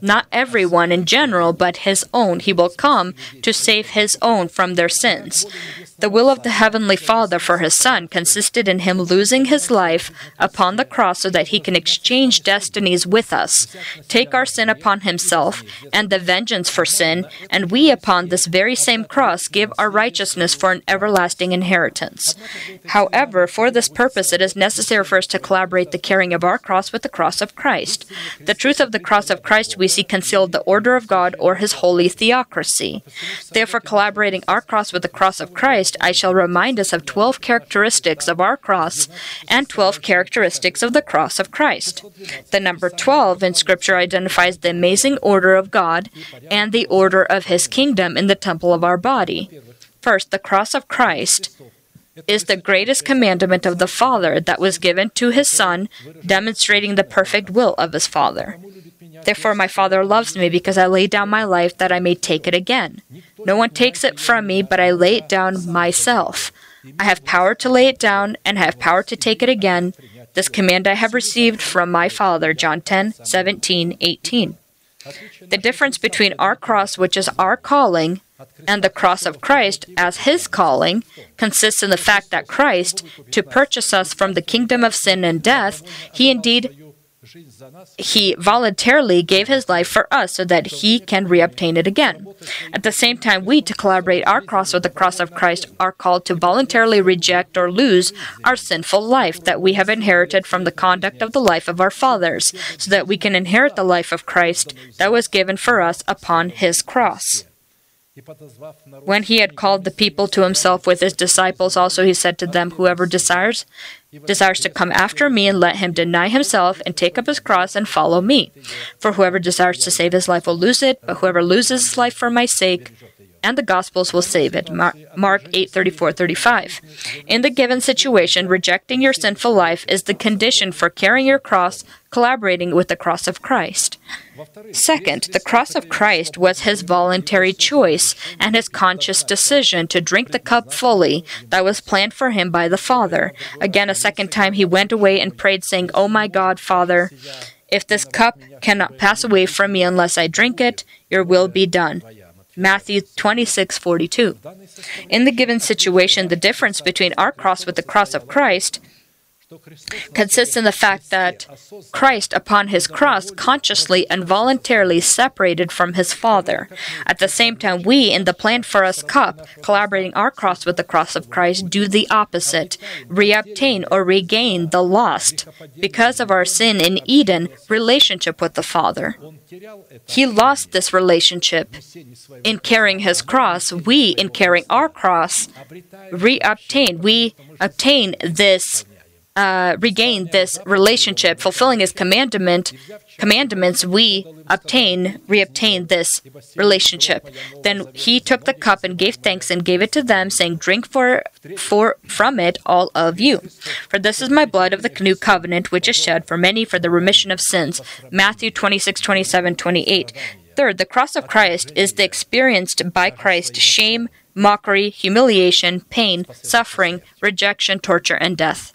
not everyone in general, but his own. He will come to save his own from their sins. The will of the Heavenly Father for his Son consisted in him losing his life upon the cross so that he can exchange destinies with us, take our sin upon himself, and the vengeance for sin, and we upon this very same cross give our righteousness for an everlasting inheritance. However, for this purpose, it is necessary for us to collaborate the carrying of our cross with the cross of Christ. The truth of the cross of Christ we see concealed the order of God or his holy theocracy. Therefore, collaborating our cross with the cross of Christ, I shall remind us of 12 characteristics of our cross and 12 characteristics of the cross of Christ. The number 12 in Scripture identifies the amazing order of God and the order of his kingdom in the temple of our body. First, the cross of Christ is the greatest commandment of the Father that was given to his Son, demonstrating the perfect will of his Father. Therefore, my Father loves me because I lay down my life that I may take it again. No one takes it from me, but I lay it down myself. I have power to lay it down and have power to take it again. This command I have received from my Father. John 10, 17, 18. The difference between our cross, which is our calling, and the cross of Christ as his calling consists in the fact that Christ, to purchase us from the kingdom of sin and death, he indeed he voluntarily gave his life for us so that he can reobtain it again. At the same time, we, to collaborate our cross with the cross of Christ, are called to voluntarily reject or lose our sinful life that we have inherited from the conduct of the life of our fathers, so that we can inherit the life of Christ that was given for us upon his cross. When he had called the people to himself with his disciples, also he said to them, Whoever desires desires to come after me, and let him deny himself and take up his cross and follow me. For whoever desires to save his life will lose it, but whoever loses his life for my sake and the gospels will save it. Mar- Mark 8:34 35. In the given situation, rejecting your sinful life is the condition for carrying your cross, collaborating with the cross of Christ. Second, the cross of Christ was his voluntary choice and his conscious decision to drink the cup fully that was planned for him by the Father. Again, a second time he went away and prayed, saying, O my God, Father, if this cup cannot pass away from me unless I drink it, your will be done. Matthew 26:42. In the given situation, the difference between our cross with the cross of Christ consists in the fact that Christ, upon his cross, consciously and voluntarily separated from his Father. At the same time, we, in the planned for us cup, collaborating our cross with the cross of Christ, do the opposite reobtain or regain the lost. Because of our sin in Eden, relationship with the Father. He lost this relationship. In carrying his cross, we, in carrying our cross, reobtain, we obtain this uh, regain this relationship, fulfilling His commandment, commandments, we obtain, reobtain this relationship. Then He took the cup and gave thanks and gave it to them, saying, "Drink for, for from it, all of you, for this is my blood of the new covenant, which is shed for many for the remission of sins." Matthew 26, 27, 28. Third, the cross of Christ is the experienced by Christ shame, mockery, humiliation, pain, suffering, rejection, torture, and death.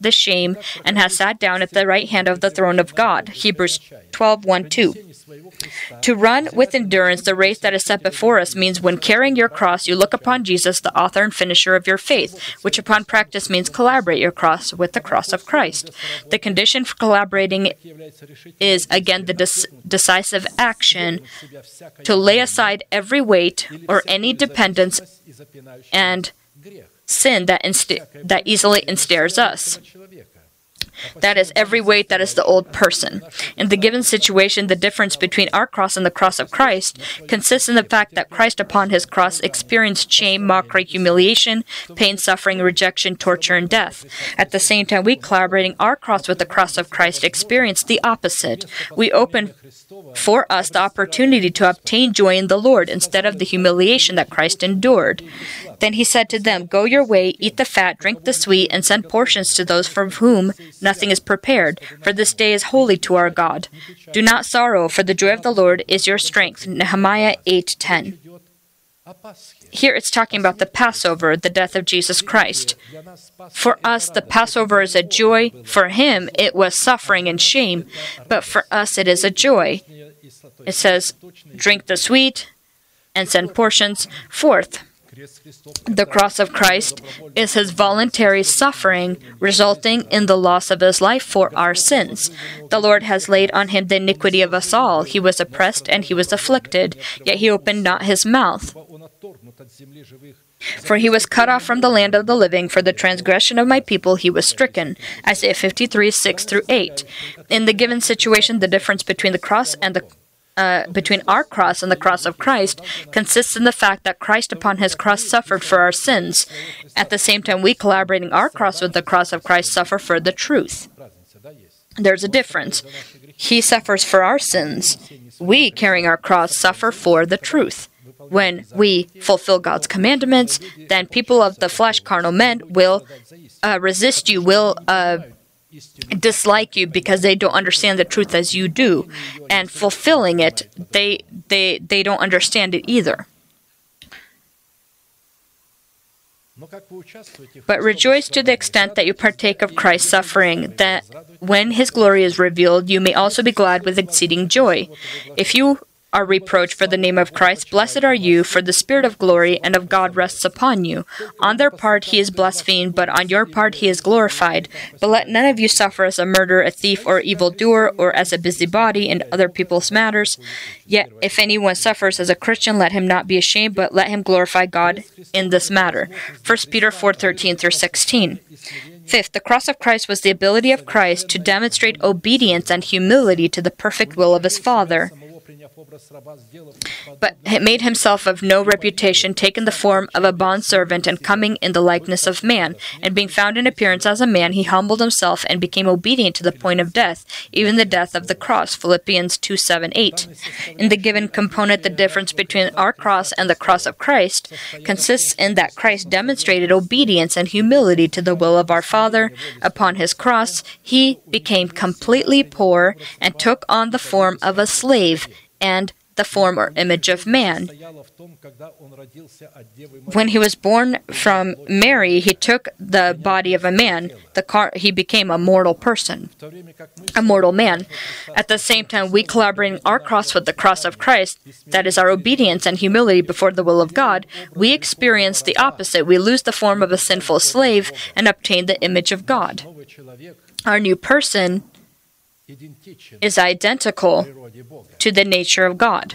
the shame and has sat down at the right hand of the throne of God. Hebrews 12 1 2. To run with endurance the race that is set before us means when carrying your cross, you look upon Jesus, the author and finisher of your faith, which upon practice means collaborate your cross with the cross of Christ. The condition for collaborating is, again, the decisive action to lay aside every weight or any dependence and sin that, that easily ensnares us. That is every weight that is the old person. In the given situation, the difference between our cross and the cross of Christ consists in the fact that Christ upon his cross experienced shame, mockery, humiliation, pain, suffering, rejection, torture, and death. At the same time, we collaborating our cross with the cross of Christ experienced the opposite. We open for us the opportunity to obtain joy in the Lord instead of the humiliation that Christ endured. Then he said to them, Go your way, eat the fat, drink the sweet, and send portions to those for whom nothing is prepared, for this day is holy to our God. Do not sorrow, for the joy of the Lord is your strength. Nehemiah 8:10. Here it's talking about the Passover, the death of Jesus Christ. For us, the Passover is a joy. For him, it was suffering and shame. But for us, it is a joy. It says, drink the sweet and send portions. Fourth, the cross of Christ is his voluntary suffering, resulting in the loss of his life for our sins. The Lord has laid on him the iniquity of us all. He was oppressed and he was afflicted, yet he opened not his mouth. For he was cut off from the land of the living, for the transgression of my people he was stricken. Isaiah 53, 6 through 8. In the given situation, the difference between the cross and the uh, between our cross and the cross of Christ consists in the fact that Christ upon his cross suffered for our sins. At the same time, we collaborating our cross with the cross of Christ suffer for the truth. There's a difference. He suffers for our sins. We, carrying our cross, suffer for the truth. When we fulfill God's commandments, then people of the flesh, carnal men, will uh, resist you, will uh, dislike you because they don't understand the truth as you do and fulfilling it they they they don't understand it either but rejoice to the extent that you partake of Christ's suffering, that when his glory is revealed, you may also be glad with exceeding joy. If you are reproached for the name of Christ, blessed are you, for the Spirit of glory and of God rests upon you. On their part he is blasphemed, but on your part he is glorified. But let none of you suffer as a murderer, a thief, or evildoer, or as a busybody in other people's matters. Yet if anyone suffers as a Christian, let him not be ashamed, but let him glorify God in this matter. 1 Peter 4:13 through 16. Fifth, the cross of Christ was the ability of Christ to demonstrate obedience and humility to the perfect will of his Father but made himself of no reputation, taking the form of a bondservant, and coming in the likeness of man. And being found in appearance as a man, he humbled himself and became obedient to the point of death, even the death of the cross. Philippians 2 7 8. In the given component, the difference between our cross and the cross of Christ consists in that Christ demonstrated obedience and humility to the will of our Father. Upon his cross, he became completely poor and took on the form of a slave and the form or image of man. When he was born from Mary, he took the body of a man. The car, he became a mortal person, a mortal man. At the same time, we collaborating our cross with the cross of Christ, that is our obedience and humility before the will of God, we experience the opposite. We lose the form of a sinful slave and obtain the image of God. Our new person is identical to the nature of God.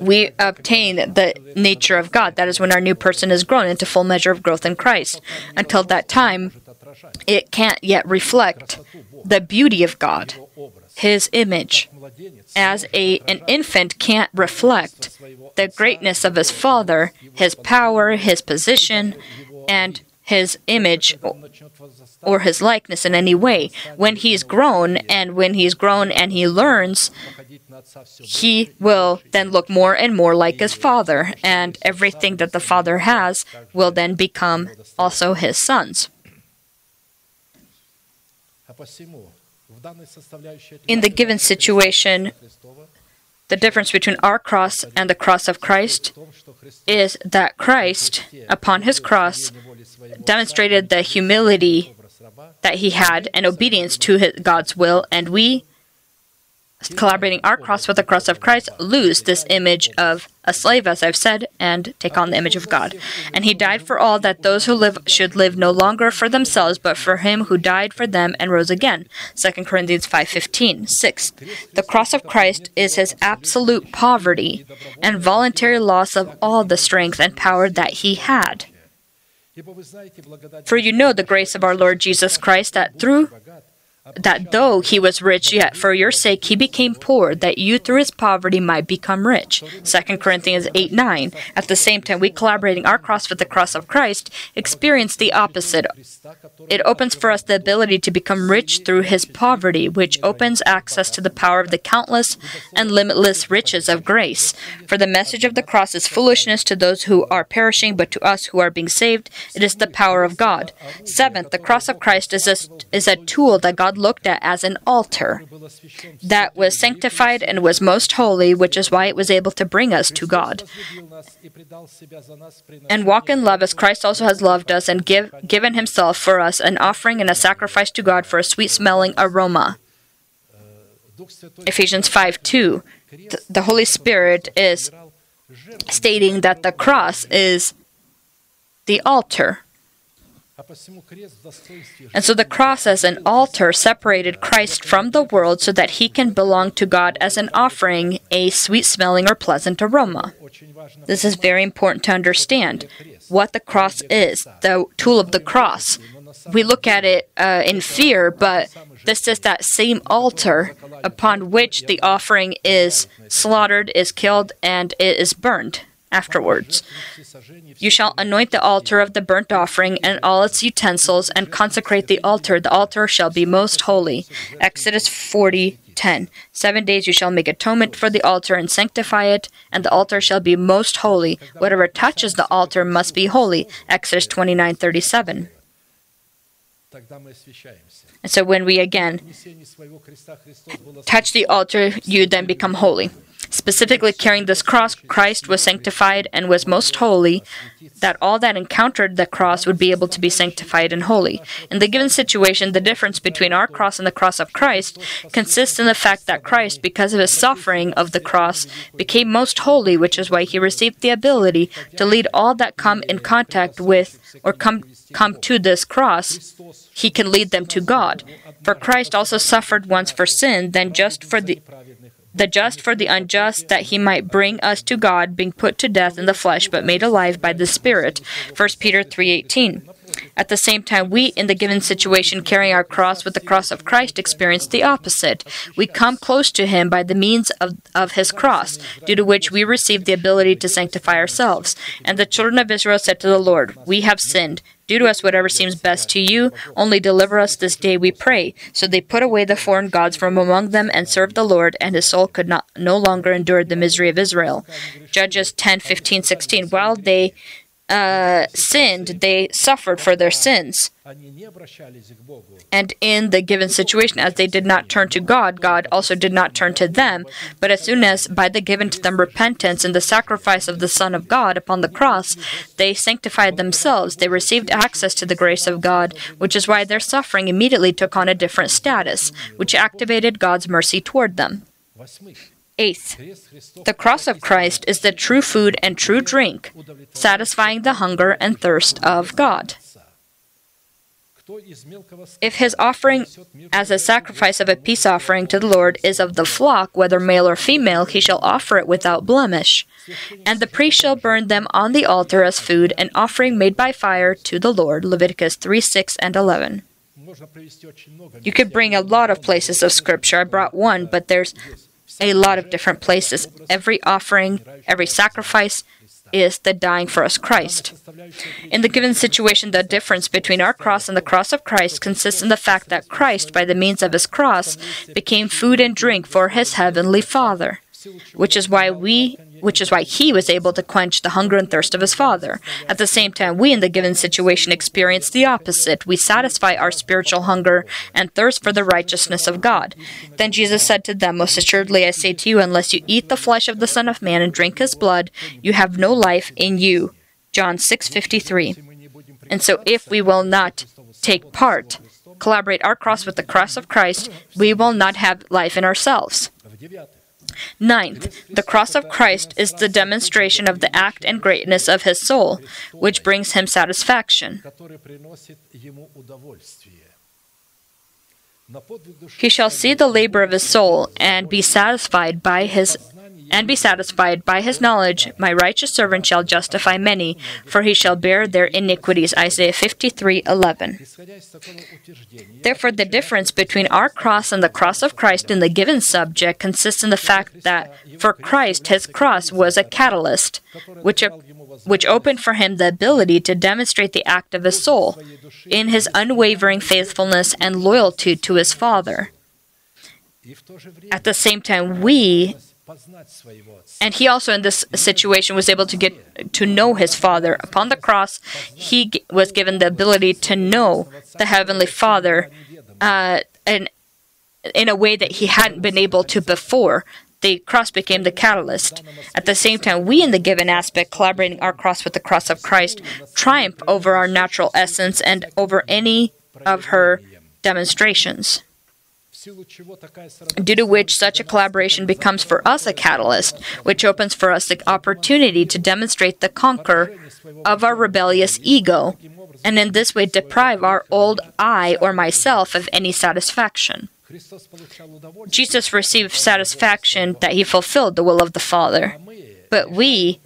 We obtain the nature of God. That is when our new person is grown into full measure of growth in Christ. Until that time, it can't yet reflect the beauty of God, His image. As a, an infant can't reflect the greatness of his father, his power, his position, and his image or his likeness in any way. When he's grown, and when he's grown and he learns, he will then look more and more like his father, and everything that the father has will then become also his sons. In the given situation, the difference between our cross and the cross of Christ is that Christ, upon his cross, demonstrated the humility that he had and obedience to his, God's will, and we, collaborating our cross with the cross of Christ, lose this image of a slave, as I've said, and take on the image of God. And he died for all that those who live should live no longer for themselves, but for him who died for them and rose again. 2 Corinthians 5.15. Sixth, the cross of Christ is his absolute poverty and voluntary loss of all the strength and power that he had. For you know the grace of our Lord Jesus Christ, that through that though he was rich, yet for your sake he became poor, that you through his poverty might become rich. 2 Corinthians 8 9. At the same time, we collaborating our cross with the cross of Christ experience the opposite. It opens for us the ability to become rich through his poverty, which opens access to the power of the countless and limitless riches of grace. For the message of the cross is foolishness to those who are perishing, but to us who are being saved, it is the power of God. Seventh, the cross of Christ is a, is a tool that God God looked at as an altar that was sanctified and was most holy, which is why it was able to bring us to God. And walk in love as Christ also has loved us and give, given himself for us an offering and a sacrifice to God for a sweet smelling aroma. Ephesians 5 2. The Holy Spirit is stating that the cross is the altar and so the cross as an altar separated Christ from the world so that he can belong to God as an offering, a sweet smelling or pleasant aroma. This is very important to understand what the cross is, the tool of the cross. We look at it uh, in fear, but this is that same altar upon which the offering is slaughtered, is killed, and it is burned afterwards. You shall anoint the altar of the burnt offering and all its utensils and consecrate the altar. The altar shall be most holy. Exodus 40 10. Seven days you shall make atonement for the altar and sanctify it, and the altar shall be most holy. Whatever touches the altar must be holy. Exodus 29 37. And so when we again touch the altar, you then become holy specifically carrying this cross, Christ was sanctified and was most holy, that all that encountered the cross would be able to be sanctified and holy. In the given situation, the difference between our cross and the cross of Christ consists in the fact that Christ, because of his suffering of the cross, became most holy, which is why he received the ability to lead all that come in contact with or come come to this cross, he can lead them to God. For Christ also suffered once for sin, then just for the the just for the unjust, that he might bring us to God, being put to death in the flesh, but made alive by the Spirit. 1 Peter 3:18. At the same time, we, in the given situation, carrying our cross with the cross of Christ, experience the opposite. We come close to Him by the means of, of His cross, due to which we receive the ability to sanctify ourselves. And the children of Israel said to the Lord, We have sinned. Do to us whatever seems best to you, only deliver us this day, we pray. So they put away the foreign gods from among them and served the Lord, and his soul could not no longer endure the misery of Israel. Judges 10, 15, 16. While they uh, sinned, they suffered for their sins. And in the given situation, as they did not turn to God, God also did not turn to them. But as soon as, by the given to them repentance and the sacrifice of the Son of God upon the cross, they sanctified themselves, they received access to the grace of God, which is why their suffering immediately took on a different status, which activated God's mercy toward them. Eighth, the cross of Christ is the true food and true drink, satisfying the hunger and thirst of God. If his offering as a sacrifice of a peace offering to the Lord is of the flock, whether male or female, he shall offer it without blemish. And the priest shall burn them on the altar as food, an offering made by fire to the Lord. Leviticus 3 6 and 11. You could bring a lot of places of scripture. I brought one, but there's a lot of different places. Every offering, every sacrifice is the dying for us Christ. In the given situation, the difference between our cross and the cross of Christ consists in the fact that Christ, by the means of his cross, became food and drink for his heavenly Father which is why we which is why he was able to quench the hunger and thirst of his father. At the same time, we in the given situation experience the opposite. We satisfy our spiritual hunger and thirst for the righteousness of God. Then Jesus said to them, Most assuredly I say to you, unless you eat the flesh of the Son of Man and drink his blood, you have no life in you. John 6:53. And so if we will not take part, collaborate our cross with the cross of Christ, we will not have life in ourselves. Ninth, the cross of Christ is the demonstration of the act and greatness of his soul, which brings him satisfaction. He shall see the labor of his soul and be satisfied by his and be satisfied. By his knowledge, my righteous servant shall justify many, for he shall bear their iniquities. Isaiah 53 11. Therefore, the difference between our cross and the cross of Christ in the given subject consists in the fact that for Christ, his cross was a catalyst, which a which opened for him the ability to demonstrate the act of his soul in his unwavering faithfulness and loyalty to his Father. At the same time, we, and he also in this situation was able to get to know his father. Upon the cross he g- was given the ability to know the heavenly father uh, and in a way that he hadn't been able to before the cross became the catalyst. At the same time we in the given aspect collaborating our cross with the cross of christ triumph over our natural essence and over any of her demonstrations due to which such a collaboration becomes for us a catalyst, which opens for us the opportunity to demonstrate the conquer of our rebellious ego, and in this way deprive our old I or myself of any satisfaction. Jesus received satisfaction that he fulfilled the will of the Father. But we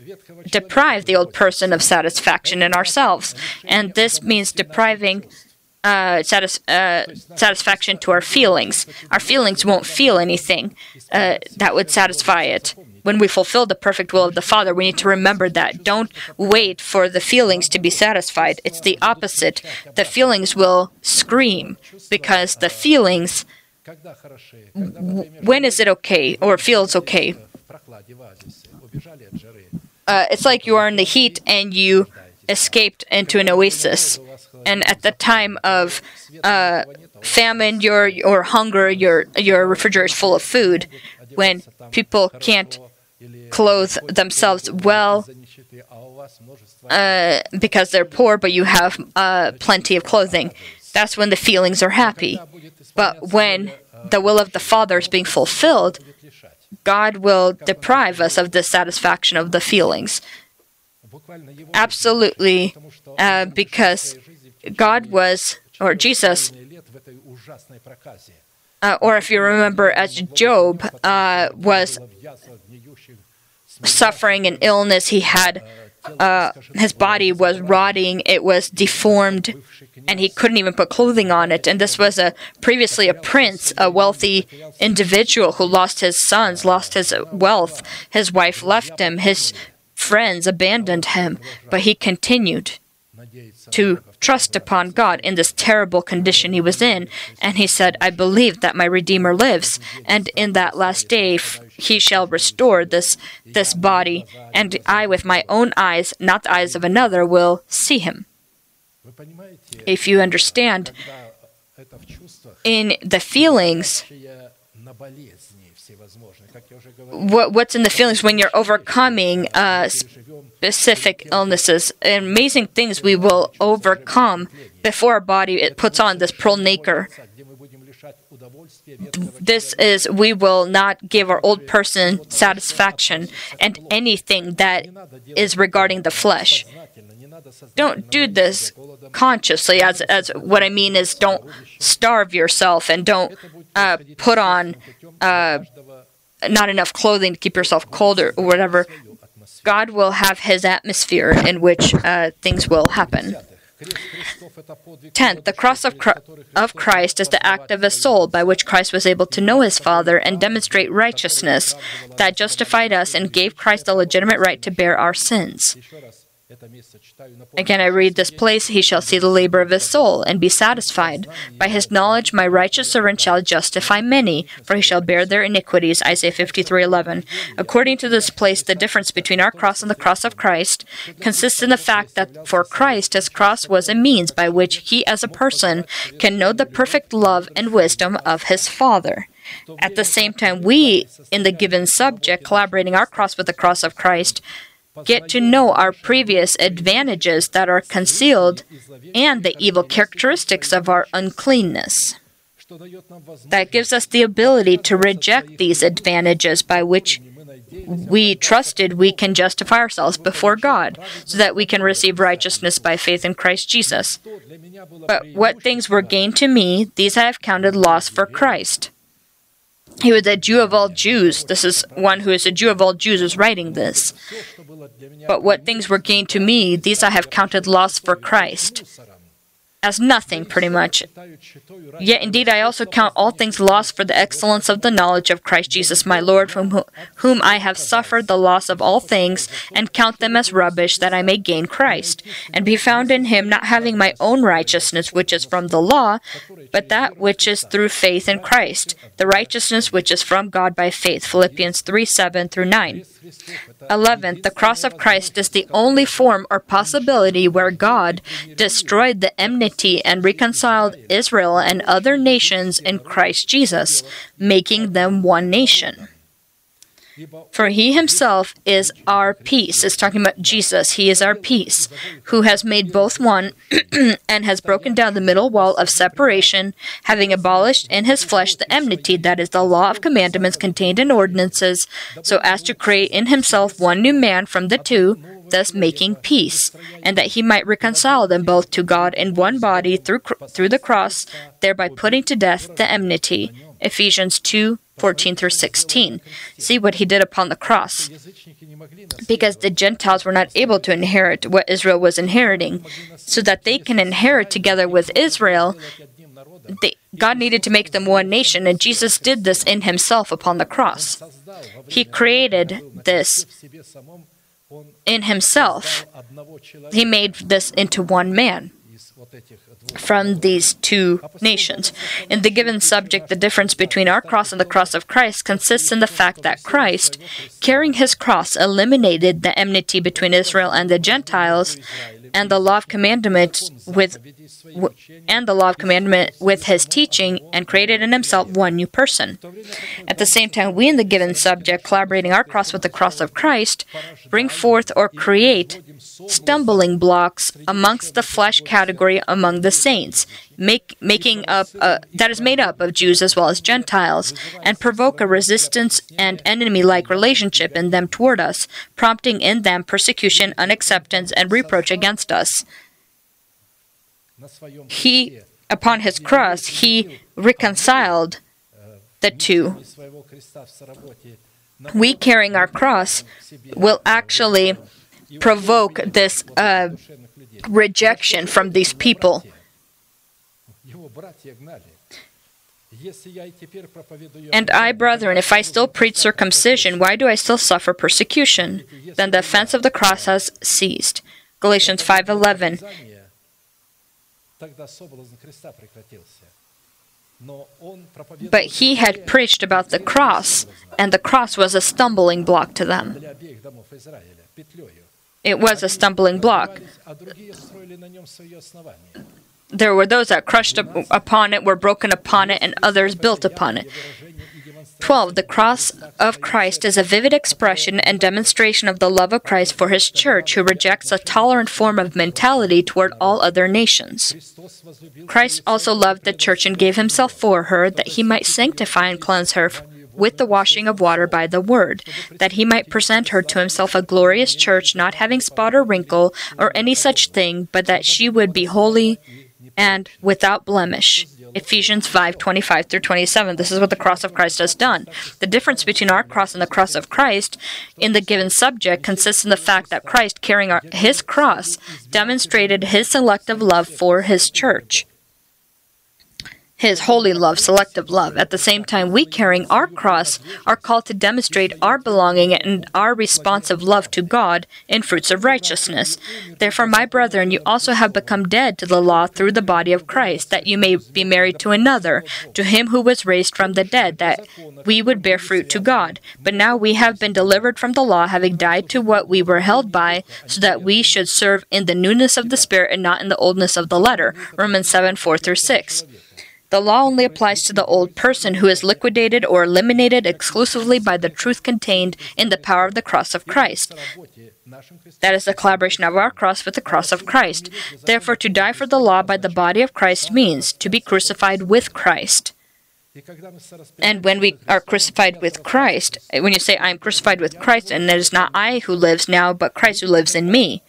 deprive the old person of satisfaction in ourselves, and this means depriving uh, satis- uh, satisfaction to our feelings. Our feelings won't feel anything uh, that would satisfy it. When we fulfill the perfect will of the Father, we need to remember that. Don't wait for the feelings to be satisfied. It's the opposite. The feelings will scream because the feelings, when is it okay or feels okay? Uh, it's like you are in the heat and you escaped into an oasis and at the time of uh, famine, your or hunger, your your refrigerator is full of food. When people can't clothe themselves well uh, because they're poor, but you have uh, plenty of clothing, that's when the feelings are happy. But when the will of the Father is being fulfilled, God will deprive us of the satisfaction of the feelings. Absolutely, uh, because God was, or Jesus, uh, or if you remember, as Job uh, was suffering an illness, he had uh, his body was rotting, it was deformed, and he couldn't even put clothing on it. And this was a previously a prince, a wealthy individual who lost his sons, lost his wealth, his wife left him, his friends abandoned him, but he continued to trust upon God in this terrible condition he was in. And he said, I believe that my Redeemer lives, and in that last day f- he shall restore this, this body, and I with my own eyes, not the eyes of another, will see him. If you understand, in the feelings, what, what's in the feelings when you're overcoming uh, specific illnesses, amazing things we will overcome before our body it puts on this pearl nacre. This is we will not give our old person satisfaction and anything that is regarding the flesh. Don't do this consciously. As as what I mean is, don't starve yourself and don't uh, put on. Uh, not enough clothing to keep yourself colder or whatever. God will have his atmosphere in which uh, things will happen. Tenth, the cross of, of Christ is the act of a soul by which Christ was able to know his Father and demonstrate righteousness that justified us and gave Christ the legitimate right to bear our sins. Again, I read this place, he shall see the labor of his soul, and be satisfied. By his knowledge, my righteous servant shall justify many, for he shall bear their iniquities. Isaiah 53 11. According to this place, the difference between our cross and the cross of Christ consists in the fact that for Christ, his cross was a means by which he, as a person, can know the perfect love and wisdom of his Father. At the same time, we, in the given subject, collaborating our cross with the cross of Christ, get to know our previous advantages that are concealed and the evil characteristics of our uncleanness. That gives us the ability to reject these advantages by which we trusted we can justify ourselves before God so that we can receive righteousness by faith in Christ Jesus. But what things were gain to me, these I have counted loss for Christ. He was a Jew of all Jews. This is one who is a Jew of all Jews is writing this. But what things were gained to me, these I have counted loss for Christ as nothing, pretty much. Yet indeed, I also count all things lost for the excellence of the knowledge of Christ Jesus my Lord, from whom I have suffered the loss of all things, and count them as rubbish, that I may gain Christ, and be found in him, not having my own righteousness, which is from the law, but that which is through faith in Christ, the righteousness which is from God by faith. Philippians 3 7 through 9. 11. The cross of Christ is the only form or possibility where God destroyed the enmity and reconciled Israel and other nations in Christ Jesus, making them one nation. For he himself is our peace. It's talking about Jesus. He is our peace, who has made both one and has broken down the middle wall of separation, having abolished in his flesh the enmity, that is, the law of commandments contained in ordinances, so as to create in himself one new man from the two thus making peace, and that he might reconcile them both to God in one body through, through the cross, thereby putting to death the enmity. Ephesians 2 14 through 16. See what he did upon the cross. Because the Gentiles were not able to inherit what Israel was inheriting, so that they can inherit together with Israel, they, God needed to make them one nation, and Jesus did this in himself upon the cross. He created this in himself, he made this into one man from these two nations. In the given subject, the difference between our cross and the cross of Christ consists in the fact that Christ, carrying his cross, eliminated the enmity between Israel and the Gentiles and the law of commandments with and the law of commandment with his teaching and created in himself one new person. At the same time, we in the given subject, collaborating our cross with the cross of Christ, bring forth or create stumbling blocks amongst the flesh category among the saints, make, making up uh, that is made up of Jews as well as Gentiles, and provoke a resistance and enemy-like relationship in them toward us, prompting in them persecution, unacceptance, and reproach against us. He, upon his cross, he reconciled the two. We carrying our cross will actually provoke this uh, rejection from these people. And I, brethren, if I still preach circumcision, why do I still suffer persecution? Then the offense of the cross has ceased. Galatians 5:11. Обрезание, тогда соблазн креста прекратился. Но он проповедовал But he had preached about the cross, and the cross was a stumbling block to them. для обеих домов Израиля петлею. It was a stumbling block. А другие строили на нем свое основание. There were those that crushed up upon it, were broken upon it, and others built upon it. 12. The cross of Christ is a vivid expression and demonstration of the love of Christ for his church, who rejects a tolerant form of mentality toward all other nations. Christ also loved the church and gave himself for her that he might sanctify and cleanse her with the washing of water by the word, that he might present her to himself a glorious church, not having spot or wrinkle or any such thing, but that she would be holy and without blemish. Ephesians 5:25 through 27. This is what the cross of Christ has done. The difference between our cross and the cross of Christ in the given subject consists in the fact that Christ carrying our, his cross demonstrated his selective love for his church his holy love, selective love. At the same time, we carrying our cross are called to demonstrate our belonging and our responsive love to God in fruits of righteousness. Therefore, my brethren, you also have become dead to the law through the body of Christ, that you may be married to another, to him who was raised from the dead, that we would bear fruit to God. But now we have been delivered from the law, having died to what we were held by, so that we should serve in the newness of the Spirit and not in the oldness of the letter. Romans 7 4 through 6. The law only applies to the old person who is liquidated or eliminated exclusively by the truth contained in the power of the cross of Christ. That is the collaboration of our cross with the cross of Christ. Therefore, to die for the law by the body of Christ means to be crucified with Christ. And when we are crucified with Christ, when you say, I am crucified with Christ, and it is not I who lives now, but Christ who lives in me,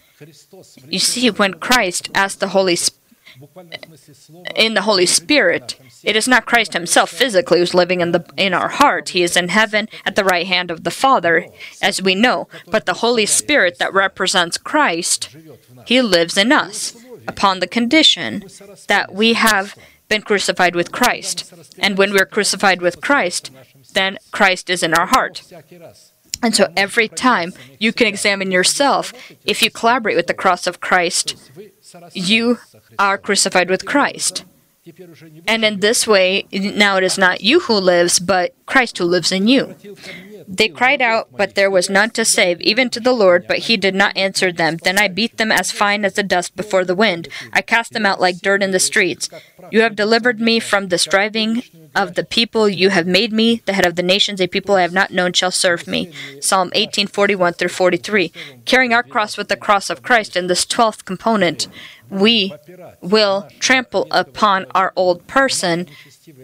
you see, when Christ asked the Holy Spirit, in the Holy Spirit. It is not Christ Himself physically who's living in the in our heart. He is in heaven at the right hand of the Father, as we know. But the Holy Spirit that represents Christ, He lives in us upon the condition that we have been crucified with Christ. And when we're crucified with Christ, then Christ is in our heart. And so every time you can examine yourself, if you collaborate with the cross of Christ, you are crucified with Christ. And in this way, now it is not you who lives, but Christ who lives in you. They cried out, but there was none to save, even to the Lord, but he did not answer them. Then I beat them as fine as the dust before the wind. I cast them out like dirt in the streets. You have delivered me from the striving of the people. You have made me the head of the nations. A people I have not known shall serve me. Psalm 18:41 through 43. Carrying our cross with the cross of Christ in this 12th component, we will trample upon our old person,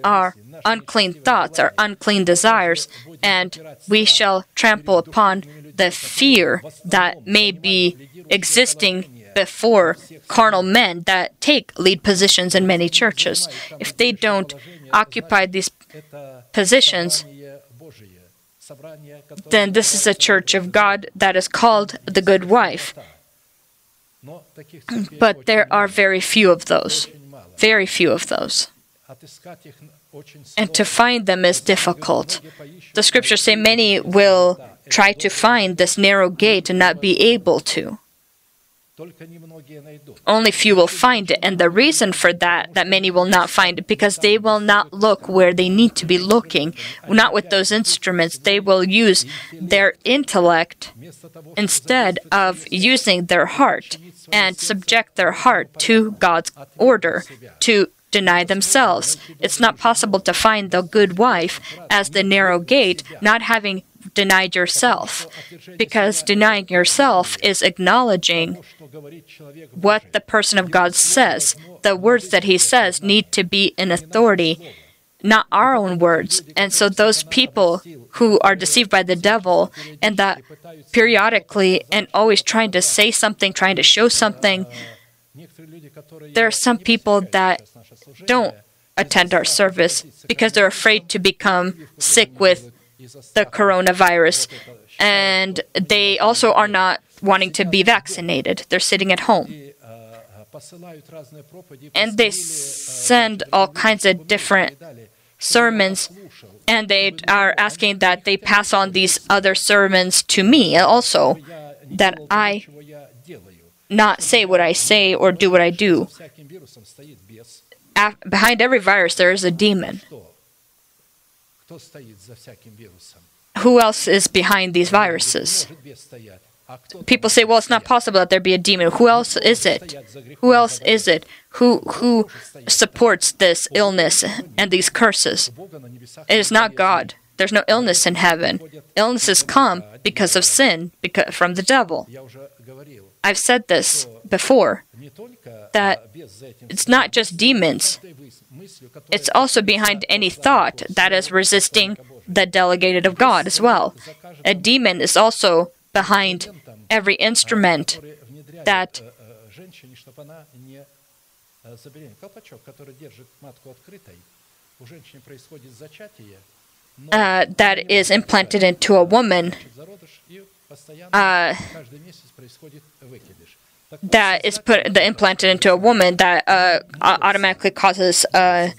our unclean thoughts, our unclean desires, and we shall trample upon the fear that may be existing before carnal men that take lead positions in many churches. If they don't occupy these positions, then this is a church of God that is called the good wife. But there are very few of those. Very few of those. And to find them is difficult. The scriptures say many will try to find this narrow gate and not be able to. Only few will find it, and the reason for that, that many will not find it, because they will not look where they need to be looking, not with those instruments. They will use their intellect instead of using their heart and subject their heart to God's order, to deny themselves. It's not possible to find the good wife as the narrow gate, not having denied yourself. Because denying yourself is acknowledging what the person of God says. The words that he says need to be in authority, not our own words. And so those people who are deceived by the devil and that periodically and always trying to say something, trying to show something, there are some people that don't attend our service because they're afraid to become sick with the coronavirus. And they also are not wanting to be vaccinated. They're sitting at home. And they send all kinds of different sermons, and they are asking that they pass on these other sermons to me also, that I not say what I say or do what I do. behind every virus, there is a demon. Who else is behind these viruses? People say, well, it's not possible that there be a demon. Who else is it? Who else is it? Who, who supports this illness and these curses? It is not God. There's no illness in heaven. Illnesses come because of sin, because, from the devil. I've said this before that it's not just demons, it's also behind any thought that is resisting the delegated of God as well. A demon is also behind every instrument that uh, that is implanted into a woman uh, that is put the implanted into a woman that uh, automatically causes uh,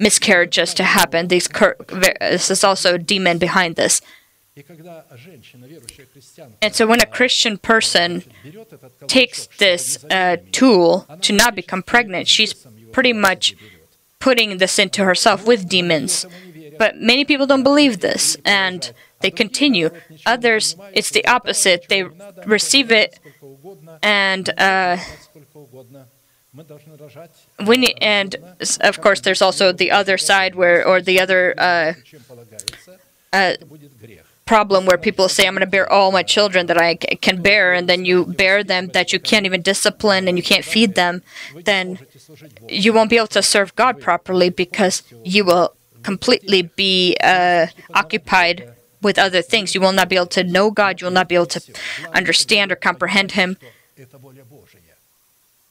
miscarriages to happen. These cur- this is also a demon behind this. And so, when a Christian person takes this uh, tool to not become pregnant, she's pretty much putting this into herself with demons. But many people don't believe this, and they continue. Others, it's the opposite. They receive it, and uh, we and of course, there's also the other side where, or the other uh, uh, problem where people say, "I'm going to bear all my children that I can bear," and then you bear them that you can't even discipline and you can't feed them, then you won't be able to serve God properly because you will completely be uh, occupied with other things. You will not be able to know God. You will not be able to understand or comprehend Him.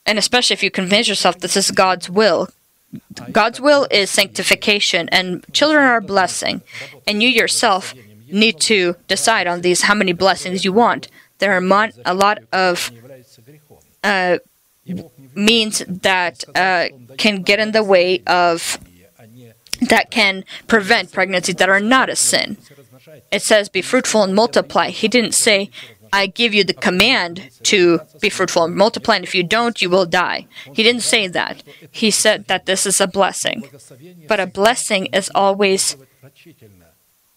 And especially if you convince yourself this is God's will. God's will is sanctification, and children are a blessing. And you yourself need to decide on these how many blessings you want. There are mon- a lot of uh, means that uh, can get in the way of that can prevent pregnancies that are not a sin. It says, Be fruitful and multiply. He didn't say, I give you the command to be fruitful and multiply, and if you don't, you will die. He didn't say that. He said that this is a blessing. But a blessing is always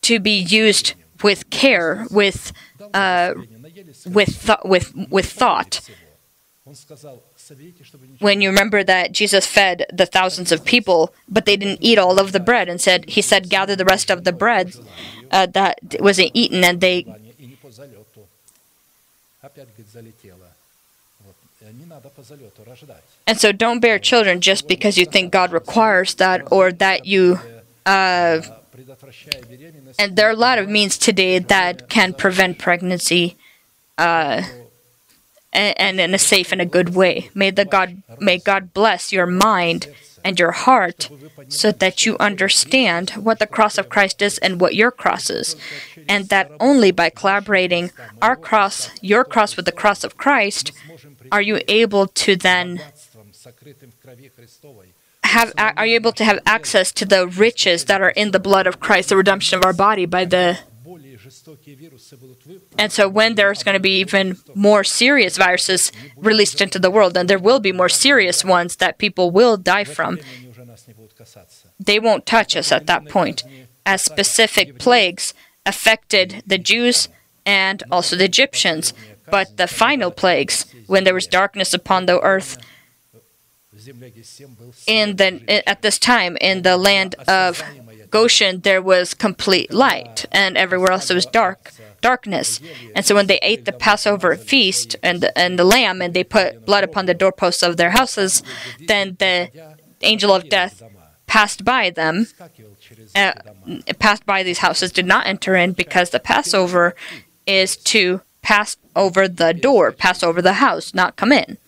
to be used with care, with, uh, with, th- with, with thought when you remember that Jesus fed the thousands of people, but they didn't eat all of the bread, and said he said, "Gather the rest of the bread uh, that wasn't eaten," and they. And so, don't bear children just because you think God requires that, or that you. Uh, and there are a lot of means today that can prevent pregnancy. Uh, and, and in a safe and a good way. May the God may God bless your mind and your heart so that you understand what the cross of Christ is and what your cross is. And that only by collaborating our cross, your cross with the cross of Christ, are you able to then have are you able to have access to the riches that are in the blood of Christ, the redemption of our body by the and so, when there's going to be even more serious viruses released into the world, and there will be more serious ones that people will die from, they won't touch us at that point, as specific plagues affected the Jews and also the Egyptians. But the final plagues, when there was darkness upon the earth, in the, at this time in the land of Goshen there was complete light, uh, and everywhere else it was dark, darkness. And so when they ate the Passover feast and the, and the lamb, and they put blood upon the doorposts of their houses, then the angel of death passed by them, uh, passed by these houses, did not enter in because the Passover is to pass over the door, pass over the house, not come in.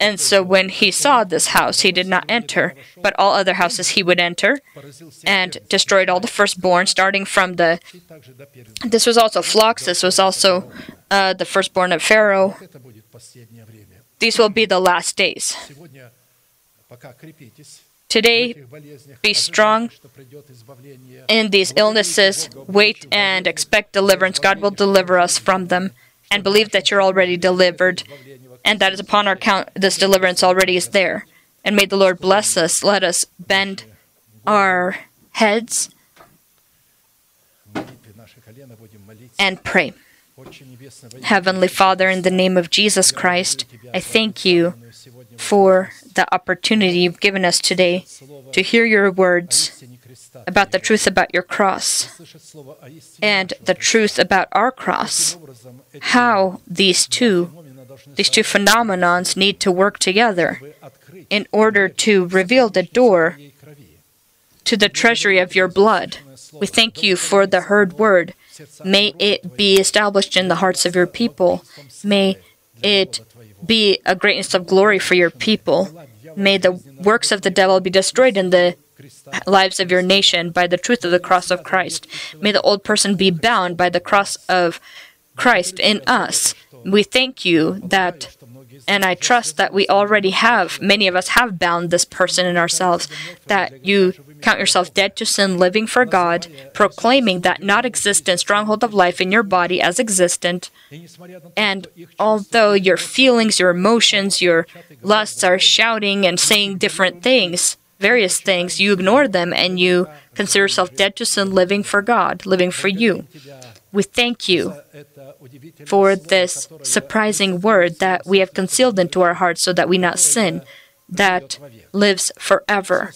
And so when he saw this house, he did not enter, but all other houses he would enter and destroyed all the firstborn, starting from the. This was also flocks, this was also uh, the firstborn of Pharaoh. These will be the last days. Today, be strong in these illnesses, wait and expect deliverance. God will deliver us from them, and believe that you're already delivered, and that is upon our count, this deliverance already is there. And may the Lord bless us. Let us bend our heads and pray. Heavenly Father, in the name of Jesus Christ, I thank you for the opportunity you've given us today to hear your words about the truth about your cross and the truth about our cross. How these two these two phenomenons need to work together in order to reveal the door to the treasury of your blood. We thank you for the heard word. May it be established in the hearts of your people. May it be a greatness of glory for your people. May the works of the devil be destroyed in the lives of your nation by the truth of the cross of Christ. May the old person be bound by the cross of Christ in us. We thank you that, and I trust that we already have, many of us have bound this person in ourselves, that you Count yourself dead to sin, living for God, proclaiming that not existent stronghold of life in your body as existent. And although your feelings, your emotions, your lusts are shouting and saying different things, various things, you ignore them and you consider yourself dead to sin, living for God, living for you. We thank you for this surprising word that we have concealed into our hearts so that we not sin that lives forever.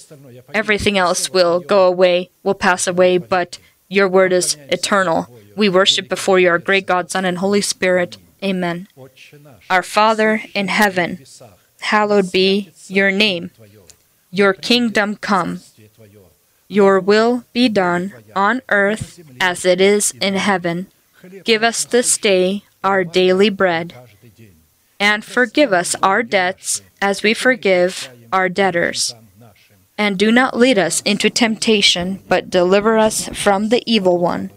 Everything else will go away, will pass away, but your word is eternal. We worship before you, our great God, Son, and Holy Spirit. Amen. Our Father in heaven, hallowed be your name. Your kingdom come. Your will be done on earth as it is in heaven. Give us this day our daily bread and forgive us our debts as we forgive our debtors. And do not lead us into temptation, but deliver us from the evil one.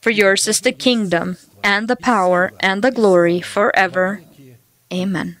For yours is the kingdom, and the power, and the glory forever. Amen.